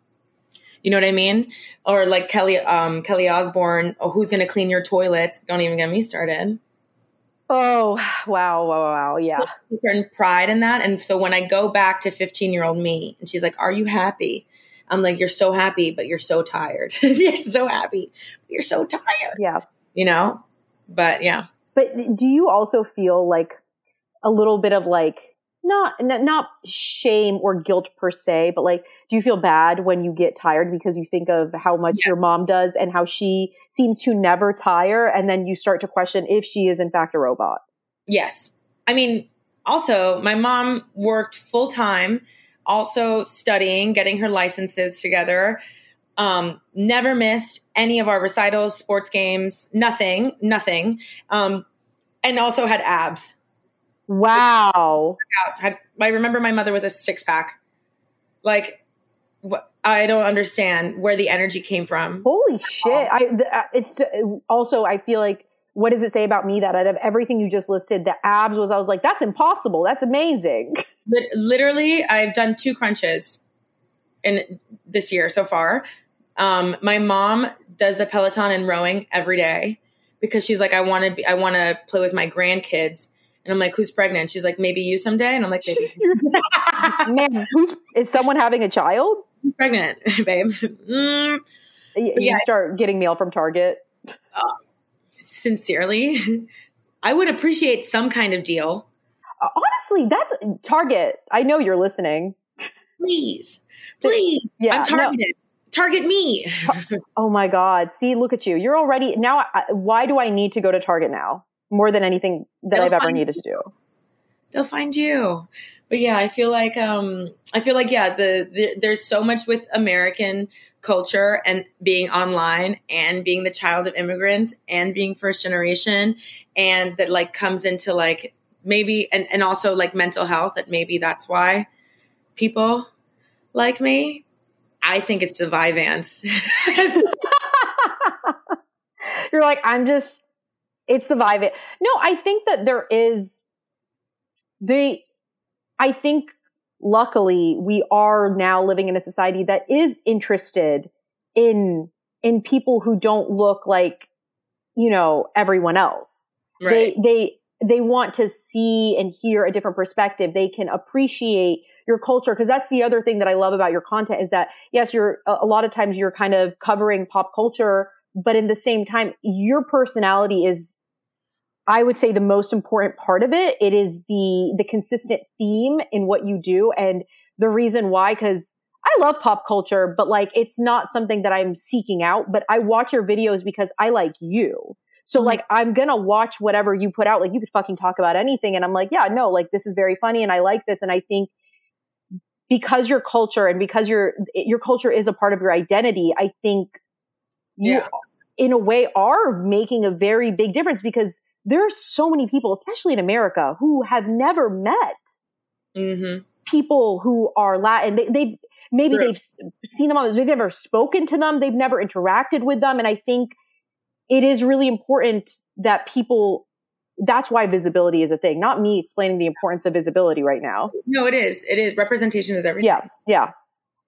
You know what I mean? Or like Kelly, um, Kelly Osbourne, oh, who's going to clean your toilets? Don't even get me started. Oh, wow, wow, wow, yeah. Certain pride in that. And so when I go back to 15 year old me and she's like, Are you happy? I'm like, You're so happy, but you're so tired. you're so happy, but you're so tired. Yeah. You know? But yeah. But do you also feel like a little bit of like, not, not shame or guilt per se, but like, do you feel bad when you get tired because you think of how much your mom does and how she seems to never tire and then you start to question if she is in fact a robot yes i mean also my mom worked full time also studying getting her licenses together um, never missed any of our recitals sports games nothing nothing um, and also had abs wow i remember my mother with a six pack like I don't understand where the energy came from. Holy shit! I uh, it's also I feel like what does it say about me that out of everything you just listed, the abs was I was like that's impossible. That's amazing. But literally, I've done two crunches in this year so far. Um, my mom does a Peloton and rowing every day because she's like, I want to be, I want to play with my grandkids. And I'm like, who's pregnant? She's like, maybe you someday. And I'm like, maybe. Man, who's, is someone having a child? I'm pregnant, babe. Mm. You, yeah. start getting mail from Target. Uh, sincerely, I would appreciate some kind of deal. Honestly, that's Target. I know you're listening. Please, please. Yeah, I'm targeted. No. Target me. oh my God. See, look at you. You're already now. Why do I need to go to Target now? more than anything that They'll I've ever needed to do. They'll find you. But yeah, I feel like um I feel like yeah, the, the there's so much with American culture and being online and being the child of immigrants and being first generation and that like comes into like maybe and, and also like mental health that maybe that's why people like me. I think it's the Vyvanse. You're like, I'm just it's the vibe. No, I think that there is the, I think luckily we are now living in a society that is interested in, in people who don't look like, you know, everyone else. Right. They, they, they want to see and hear a different perspective. They can appreciate your culture because that's the other thing that I love about your content is that yes, you're a lot of times you're kind of covering pop culture, but in the same time, your personality is I would say the most important part of it. It is the the consistent theme in what you do and the reason why cuz I love pop culture, but like it's not something that I'm seeking out, but I watch your videos because I like you. So like I'm gonna watch whatever you put out. Like you could fucking talk about anything, and I'm like, yeah, no, like this is very funny, and I like this, and I think because your culture and because your your culture is a part of your identity, I think you, yeah. in a way, are making a very big difference because there are so many people, especially in America, who have never met mm-hmm. people who are Latin. They, they maybe True. they've seen them on, they've never spoken to them, they've never interacted with them, and I think it is really important that people that's why visibility is a thing not me explaining the importance of visibility right now. No it is. It is. Representation is everything. Yeah yeah.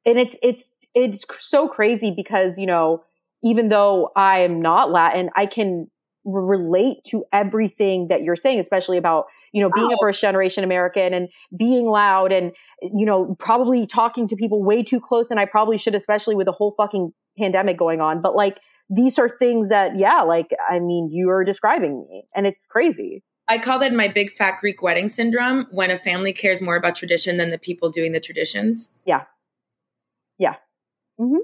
And it's it's it's so crazy because you know even though i am not latin i can relate to everything that you're saying especially about you know being oh. a first generation american and being loud and you know probably talking to people way too close and i probably should especially with the whole fucking pandemic going on. But like these are things that, yeah, like, I mean, you are describing me and it's crazy. I call that my big fat Greek wedding syndrome when a family cares more about tradition than the people doing the traditions. Yeah. Yeah. Mm-hmm.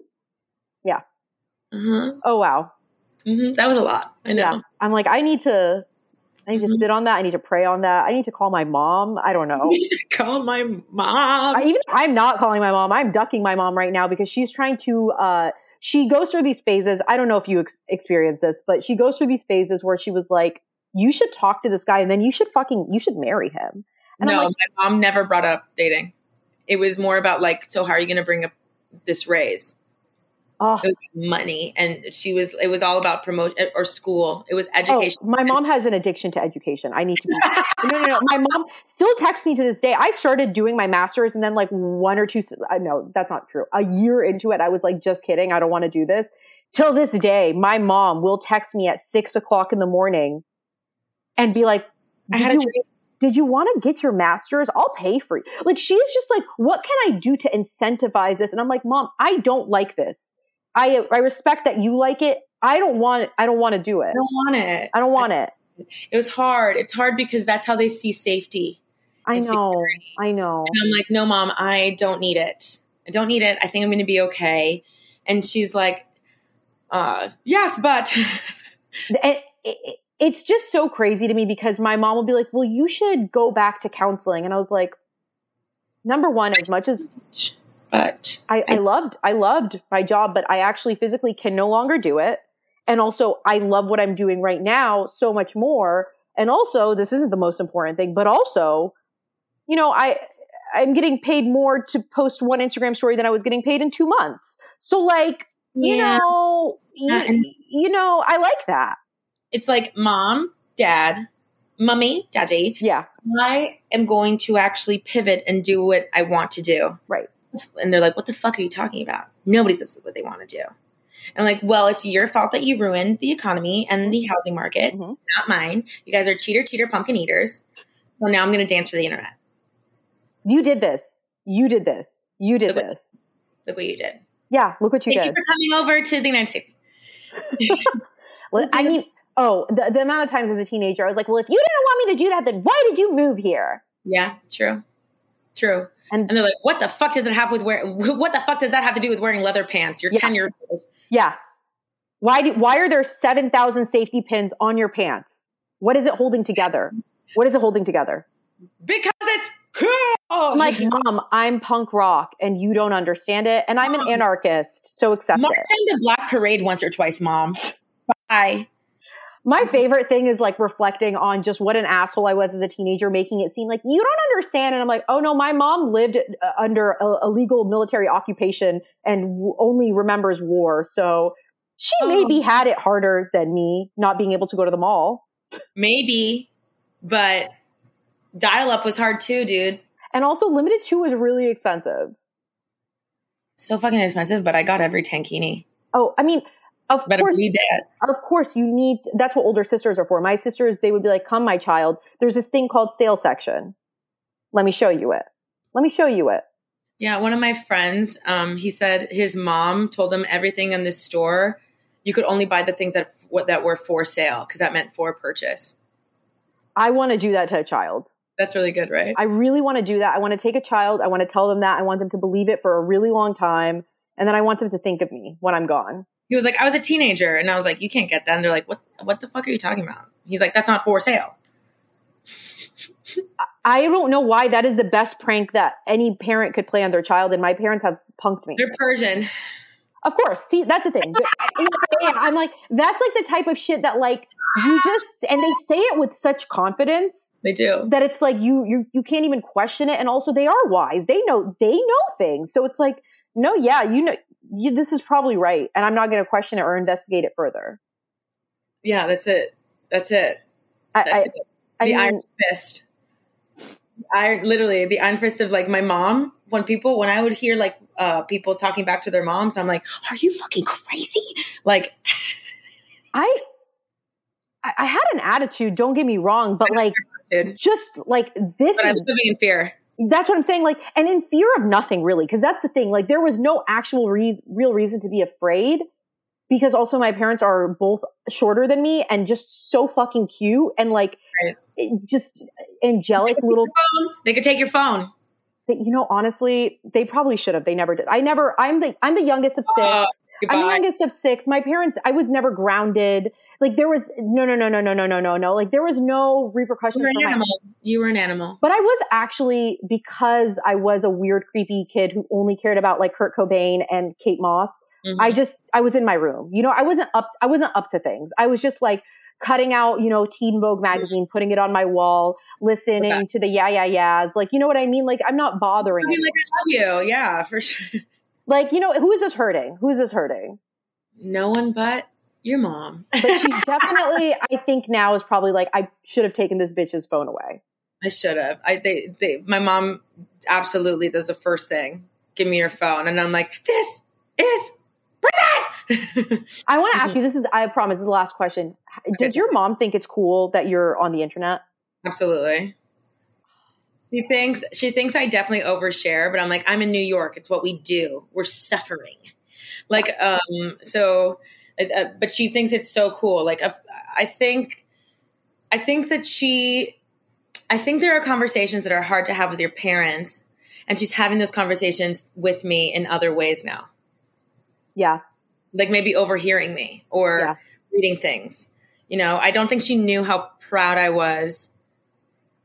Yeah. Mm-hmm. Oh, wow. Mm-hmm. That was a lot. I know. Yeah. I'm like, I need to, I need to mm-hmm. sit on that. I need to pray on that. I need to call my mom. I don't know. Need to call my mom. I, even I'm not calling my mom. I'm ducking my mom right now because she's trying to uh, she goes through these phases. I don't know if you ex- experience this, but she goes through these phases where she was like, you should talk to this guy and then you should fucking, you should marry him. And no, like, my mom never brought up dating. It was more about like, so how are you going to bring up this raise? Oh. money, and she was. It was all about promotion eh, or school. It was education. Oh, my mom has an addiction to education. I need to. Be, no, no, no. My mom still texts me to this day. I started doing my master's, and then like one or two. No, that's not true. A year into it, I was like, just kidding. I don't want to do this. Till this day, my mom will text me at six o'clock in the morning, and be like, "I had a dream." did you want to get your master's? I'll pay for you. Like she's just like, what can I do to incentivize this? And I'm like, mom, I don't like this. I I respect that you like it. I don't want it. I don't want to do it. I don't want it. I don't want it. It was hard. It's hard because that's how they see safety. I know. Security. I know. And I'm like, no, mom, I don't need it. I don't need it. I think I'm going to be okay. And she's like, uh, yes, but. it, it, it's just so crazy to me because my mom will be like, well, you should go back to counseling. And I was like, number one, as much as but I, I, I loved I loved my job, but I actually physically can no longer do it. And also I love what I'm doing right now so much more. And also, this isn't the most important thing, but also, you know, I I'm getting paid more to post one Instagram story than I was getting paid in two months. So like, you yeah. know, you, you know, I like that. It's like mom, dad, mummy, daddy. Yeah. I am going to actually pivot and do what I want to do. Right and they're like, what the fuck are you talking about? Nobody's does what they want to do. And I'm like, well, it's your fault that you ruined the economy and the housing market, mm-hmm. not mine. You guys are teeter teeter pumpkin eaters. Well, now I'm going to dance for the internet. You did this. You did this. You did look this. What, look what you did. Yeah, look what you Thank did. Thank you for coming over to the United States. well, I mean, oh, the, the amount of times as a teenager, I was like, well, if you didn't want me to do that, then why did you move here? Yeah, true. True. And, and, they're like, what the fuck does it have with wear? What the fuck does that have to do with wearing leather pants? You're yeah. 10 years old. Yeah. Why do, why are there 7,000 safety pins on your pants? What is it holding together? What is it holding together? Because it's cool. I'm like, mom, I'm punk rock and you don't understand it. And I'm an anarchist. So accept March it. the Black Parade once or twice, mom. Bye. My favorite thing is like reflecting on just what an asshole I was as a teenager, making it seem like you don't understand. And I'm like, oh no, my mom lived uh, under a, a legal military occupation and w- only remembers war. So she um, maybe had it harder than me, not being able to go to the mall. Maybe, but dial up was hard too, dude. And also, Limited Too was really expensive. So fucking expensive, but I got every tankini. Oh, I mean, Of Better course, be dad. of course you need that's what older sisters are for my sisters they would be like come my child there's this thing called sale section let me show you it let me show you it Yeah, one of my friends, um, he said his mom told him everything in the store. You could only buy the things that what that were for sale because that meant for purchase. i want to do that to a child That's really good, right? i really want to do that i want to take a child i want to tell them that i want them to believe it for a really long time and then i want them to think of me when i'm gone he was like, I was a teenager, and I was like, you can't get that. And they're like, what? What the fuck are you talking about? He's like, that's not for sale. i don't know why that is the best prank that any parent could play on their child and my parents have punked me They're Persian. Of course. See, that's the thing. I'm like, that's like the type of shit that like you just and they say it with such confidence They do. that it's like you you you can't even question it. And also they are wise. They know they know things. So it's like, no, yeah, you know you, this is probably right. And I'm not gonna question it or investigate it further. Yeah, that's it. That's it. I, That's I, it. I the mean, iron fist. I literally the iron fist of like my mom. When people, when I would hear like uh people talking back to their moms, I'm like, "Are you fucking crazy?" Like, I I I had an attitude, don't get me wrong, but like just like this But I was is living in fear. That's what I'm saying. Like, and in fear of nothing really, because that's the thing. Like, there was no actual re- real reason to be afraid because also my parents are both shorter than me and just so fucking cute and like Right. just angelic little. They could take your phone. But, You know, honestly, they probably should have. They never did. I never. I'm the I'm the youngest of six. Oh, I'm the youngest of six. My parents. I was never grounded. Like there was no no no no no no no no no. Like there was no repercussions You were for an my animal. You were an animal. But I was actually because I was a weird, creepy kid who only cared about like Kurt Cobain and Kate Moss. Mhm. I just I was in my room. You know, I wasn't up. I wasn't up to things. I was just like cutting out, you know, Teen Vogue magazine, putting it on my wall, listening Okay. to the yeah yeah yeahs. Like, you know what I mean? Like, I'm not bothering. I mean, like I love you. Yeah, for sure. Like, you know, who is this hurting? Who is this hurting? No one but your mom. But she definitely, I think now is probably like, I should have taken this bitch's phone away. I should have. I they, they my mom absolutely does the first thing. Give me your phone, and I'm like, this is prison. I want to ask you. This is, I promise, this is the last question. Does your mom think it's cool that you're on the internet? absolutely. She thinks she thinks I definitely overshare, but I'm like, I'm in New York. It's what we do. We're suffering. Like, um, so, uh, but she thinks it's so cool. Like, I, I think, I think that she, I think there are conversations that are hard to have with your parents, and she's having those conversations with me in other ways now. Yeah. like maybe overhearing me or Yeah. reading things. You know, I don't think she knew how proud I was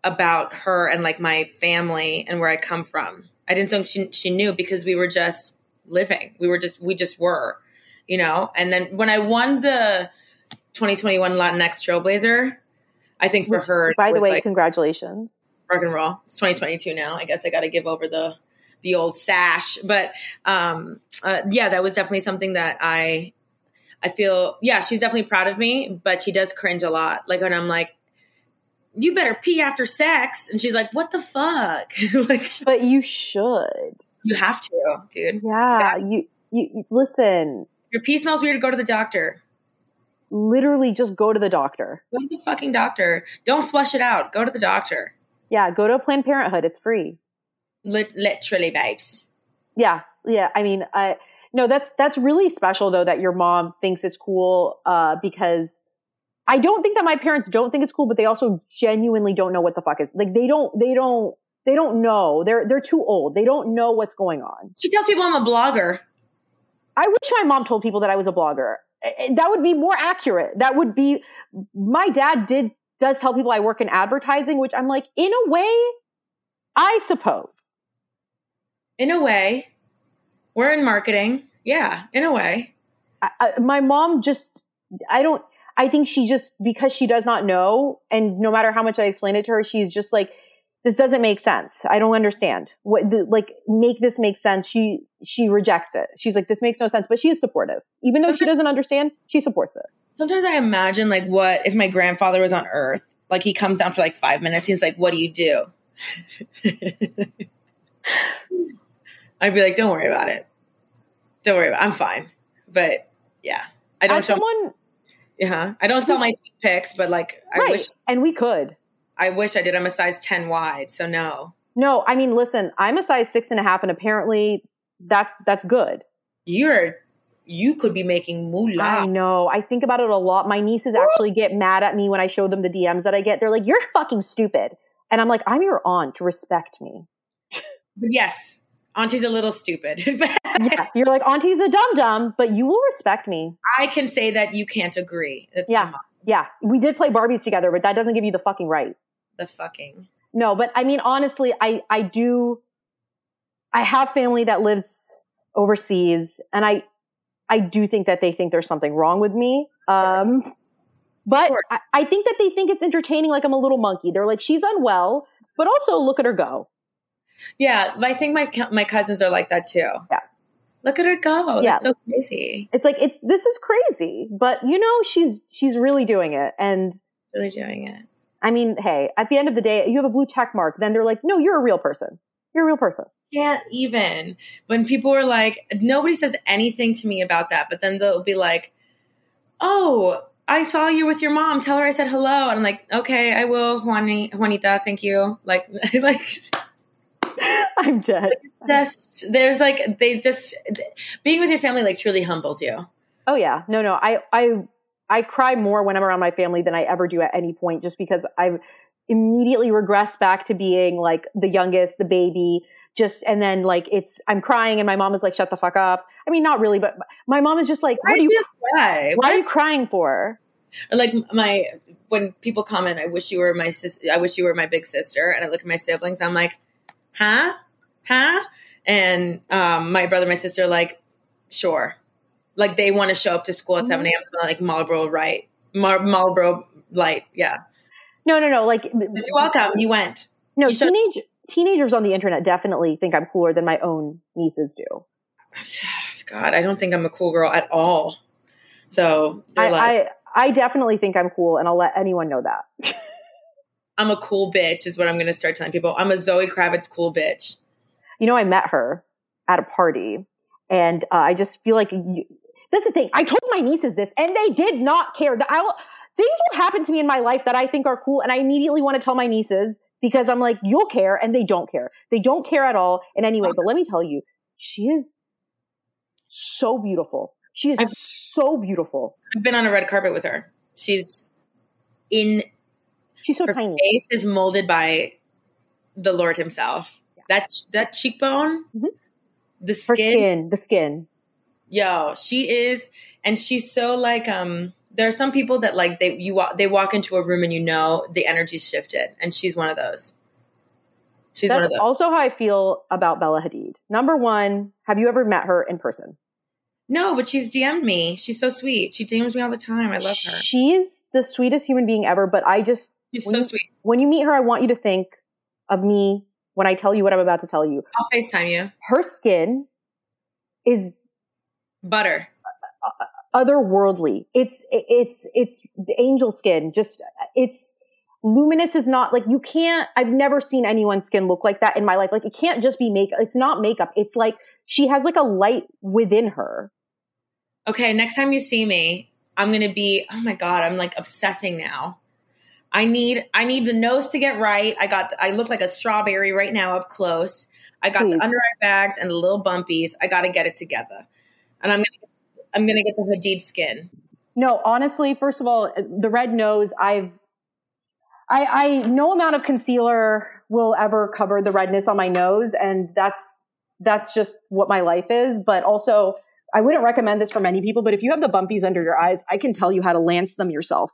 about her and like my family and where I come from. I didn't think she she knew because we were just living. We were just we just were, you know. And then when I won the 2021 Latinx Trailblazer, I think for her, By the way, like congratulations. rock and roll. It's 2022 now. I guess I got to give over the the old sash, but um, uh, yeah, that was definitely something that I I feel. Yeah, she's definitely proud of me, but she does cringe a lot. Like when I'm like, "You better pee after sex," and she's like, "What the fuck?" like But you should. you have to, dude. Yeah. You, you, you- listen, Your pee smells weird. Go to the doctor. literally just go to the doctor. Go to the fucking doctor. Don't flush it out. Go to the doctor. Yeah. Go to Planned Parenthood. It's free. Lit- literally, babes. Yeah. Yeah. I mean, I, no, that's, that's really special though that your mom thinks it's cool, uh, because I don't think that my parents don't think it's cool, but they also genuinely don't know what the fuck is. Like they don't, they don't, they don't know. They're, they're too old. They don't know what's going on. She tells people I'm a blogger. I wish my mom told people that I was a blogger. That would be more accurate. That would be, my dad did, does tell people I work in advertising, which I'm like, in a way, I suppose. In a way, we're in marketing. Yeah, in a way. I, I, my mom just, I don't, I think she just, because she does not know, and no matter how much I explain it to her, she's just like, this doesn't make sense. I don't understand. What, the, like, make this make sense. She, she rejects it. She's like, this makes no sense, but she is supportive. Even though she doesn't understand, she supports it. Sometimes I imagine like what if my grandfather was on Earth? Like he comes down for like five minutes. He's like, "What do you do?" I'd be like, "Don't worry about it. Don't worry about. It. I'm fine." But yeah, I don't As show. someone, yeah, I don't sell my pics, but like I right? wish and we could. I wish I did. I'm a size ten wide, so no. No, I mean, listen, I'm a size six and a half, and apparently that's that's good. You're you could be making moolah. I know. I think about it a lot. My nieces actually get mad at me when I show them the DMs that I get. They're like, "You're fucking stupid," and I'm like, "I'm your aunt. Respect me." But yes, Auntie's a little stupid. Yeah, you're like, "Auntie's a dum dum," but you will respect me. I can say that you can't agree. It's Yeah. Yeah, we did play Barbies together, but that doesn't give you the fucking right. the fucking. No, but I mean, honestly, I, I do, I have family that lives overseas and I, I do think that they think there's something wrong with me. Um, but Sure. I, I think that they think it's entertaining. Like I'm a little monkey. They're like, she's unwell, but also look at her go. Yeah, I think my my cousins are like that too. Yeah. Look at her go. Yeah. That's so crazy. It's like, it's, this is crazy, but you know, she's, she's really doing it. And Really doing it. I mean, hey, at the end of the day, you have a blue check mark. Then they're like, no, you're a real person. You're a real person. Can't even. When people are like, nobody says anything to me about that, but then they'll be like, "Oh, I saw you with your mom. Tell her I said hello." And I'm like, "Okay, I will, Juani- Juanita. Thank you." Like, like I'm dead. just there's like they just being with your family like truly humbles you. Oh yeah, no, no. I, I, I cry more when I'm around my family than I ever do at any point, just because I've immediately regressed back to being like the youngest, the baby. Just and then like it's I'm crying and my mom is like, "Shut the fuck up." I mean, not really, but my mom is just like, Why "What are you? cry? What are you crying for?" Like my when people comment, I wish you were my sister. I wish you were my big sister. And I look at my siblings, I'm like, huh, huh? And um, my brother, my sister, are like, sure. Like they want to show up to school at seven a.m. Smell like Marlboro, right? Mar- Marlboro light, yeah. No, no, no. Like, You're welcome. You went. no. you Teenage teenagers on the internet definitely think I'm cooler than my own nieces do. God, I don't think I'm a cool girl at all. So I, like, I, I definitely think I'm cool, and I'll let anyone know that. I'm a cool bitch, is what I'm going to start telling people. I'm a Zoe Kravitz cool bitch. you know, I met her at a party, and uh, I just feel like you, that's the thing. I told my nieces this, and they did not care. I will, things will happen to me in my life that I think are cool, and I immediately want to tell my nieces because I'm like, you'll care, and they don't care. They don't care at all in any way. But let me tell you, she is so beautiful. She is I've- so beautiful. I've been on a red carpet with her. She's in She's so her tiny. face is molded by the Lord Himself. That that cheekbone, Mhm. the skin, skin, the skin. yo, she is, and she's so like um. There are some people that like they you walk they walk into a room and you know the energy's shifted, and she's one of those. She's one of those. also how I feel about Bella Hadid. Number one, have you ever met her in person? no, but she's DM'd me. She's so sweet. She DMs me all the time. I love her. She's the sweetest human being ever, but I just, She's when so you- sweet. when you meet her, I want you to think of me when I tell you what I'm about to tell you. I'll FaceTime you. Her skin is Butter. otherworldly. It's, it's, it's angel skin. Just, it's, luminous is not like you can't i've never seen anyone's skin look like that in my life like it can't just be makeup it's not makeup it's like she has like a light within her okay, next time you see me, I'm going to be, oh my God, I'm like obsessing now. I need, I need the nose to get right. I got, I look like a strawberry right now up close. I got Please. the under eye bags and the little bumpies. I got to get it together. And I'm to, I'm going to get the Hadid skin. No, honestly, first of all, the red nose, I've, I, I, no amount of concealer will ever cover the redness on my nose. And that's, that's just what my life is. But also, I wouldn't recommend this for many people, but if you have the bumpies under your eyes, I can tell you how to lance them yourself.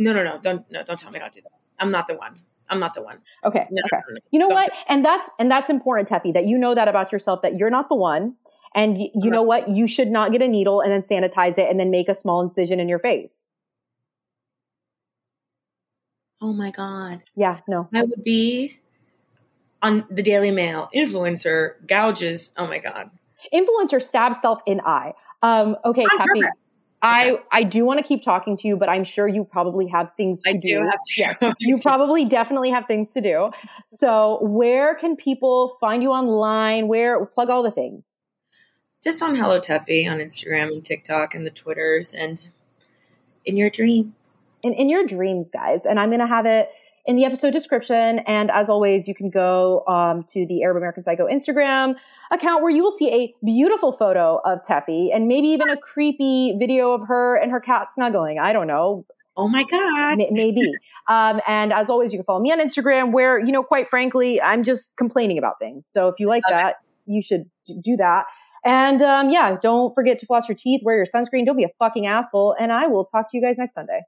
No, no, no. Don't, no, don't tell me not to do that. I'm not the one. I'm not the one. Okay. No, okay. no, no. You know Don't what? And that's, and that's important, Tefi, that you know that about yourself, that you're not the one. And y- you know what? You should not get a needle and then sanitize it and then make a small incision in your face. Oh my God. Yeah, no. I would be on the Daily Mail. Influencer gouges. Oh my God. Influencer stabs self in eye. Um, okay, On Tefi. purpose. I, I do want to keep talking to you, but I'm sure you probably have things to I do. do have to. Yes, you probably definitely have things to do. So where can people find you online? Where plug all the things? just on Hello Tefi on Instagram and TikTok and the Twitters and in your dreams. In, in your dreams, guys. And I'm going to have it in the episode description. And as always, you can go um, to the Arab American Psycho Instagram account where you will see a beautiful photo of Tefi and maybe even a creepy video of her and her cat snuggling. I don't know. Oh my God. Maybe. um, and as always, you can follow me on Instagram where, you know, quite frankly, I'm just complaining about things. So if you like okay. that, you should do that. And um, yeah, don't forget to floss your teeth, wear your sunscreen, don't be a fucking asshole. And I will talk to you guys next Sunday.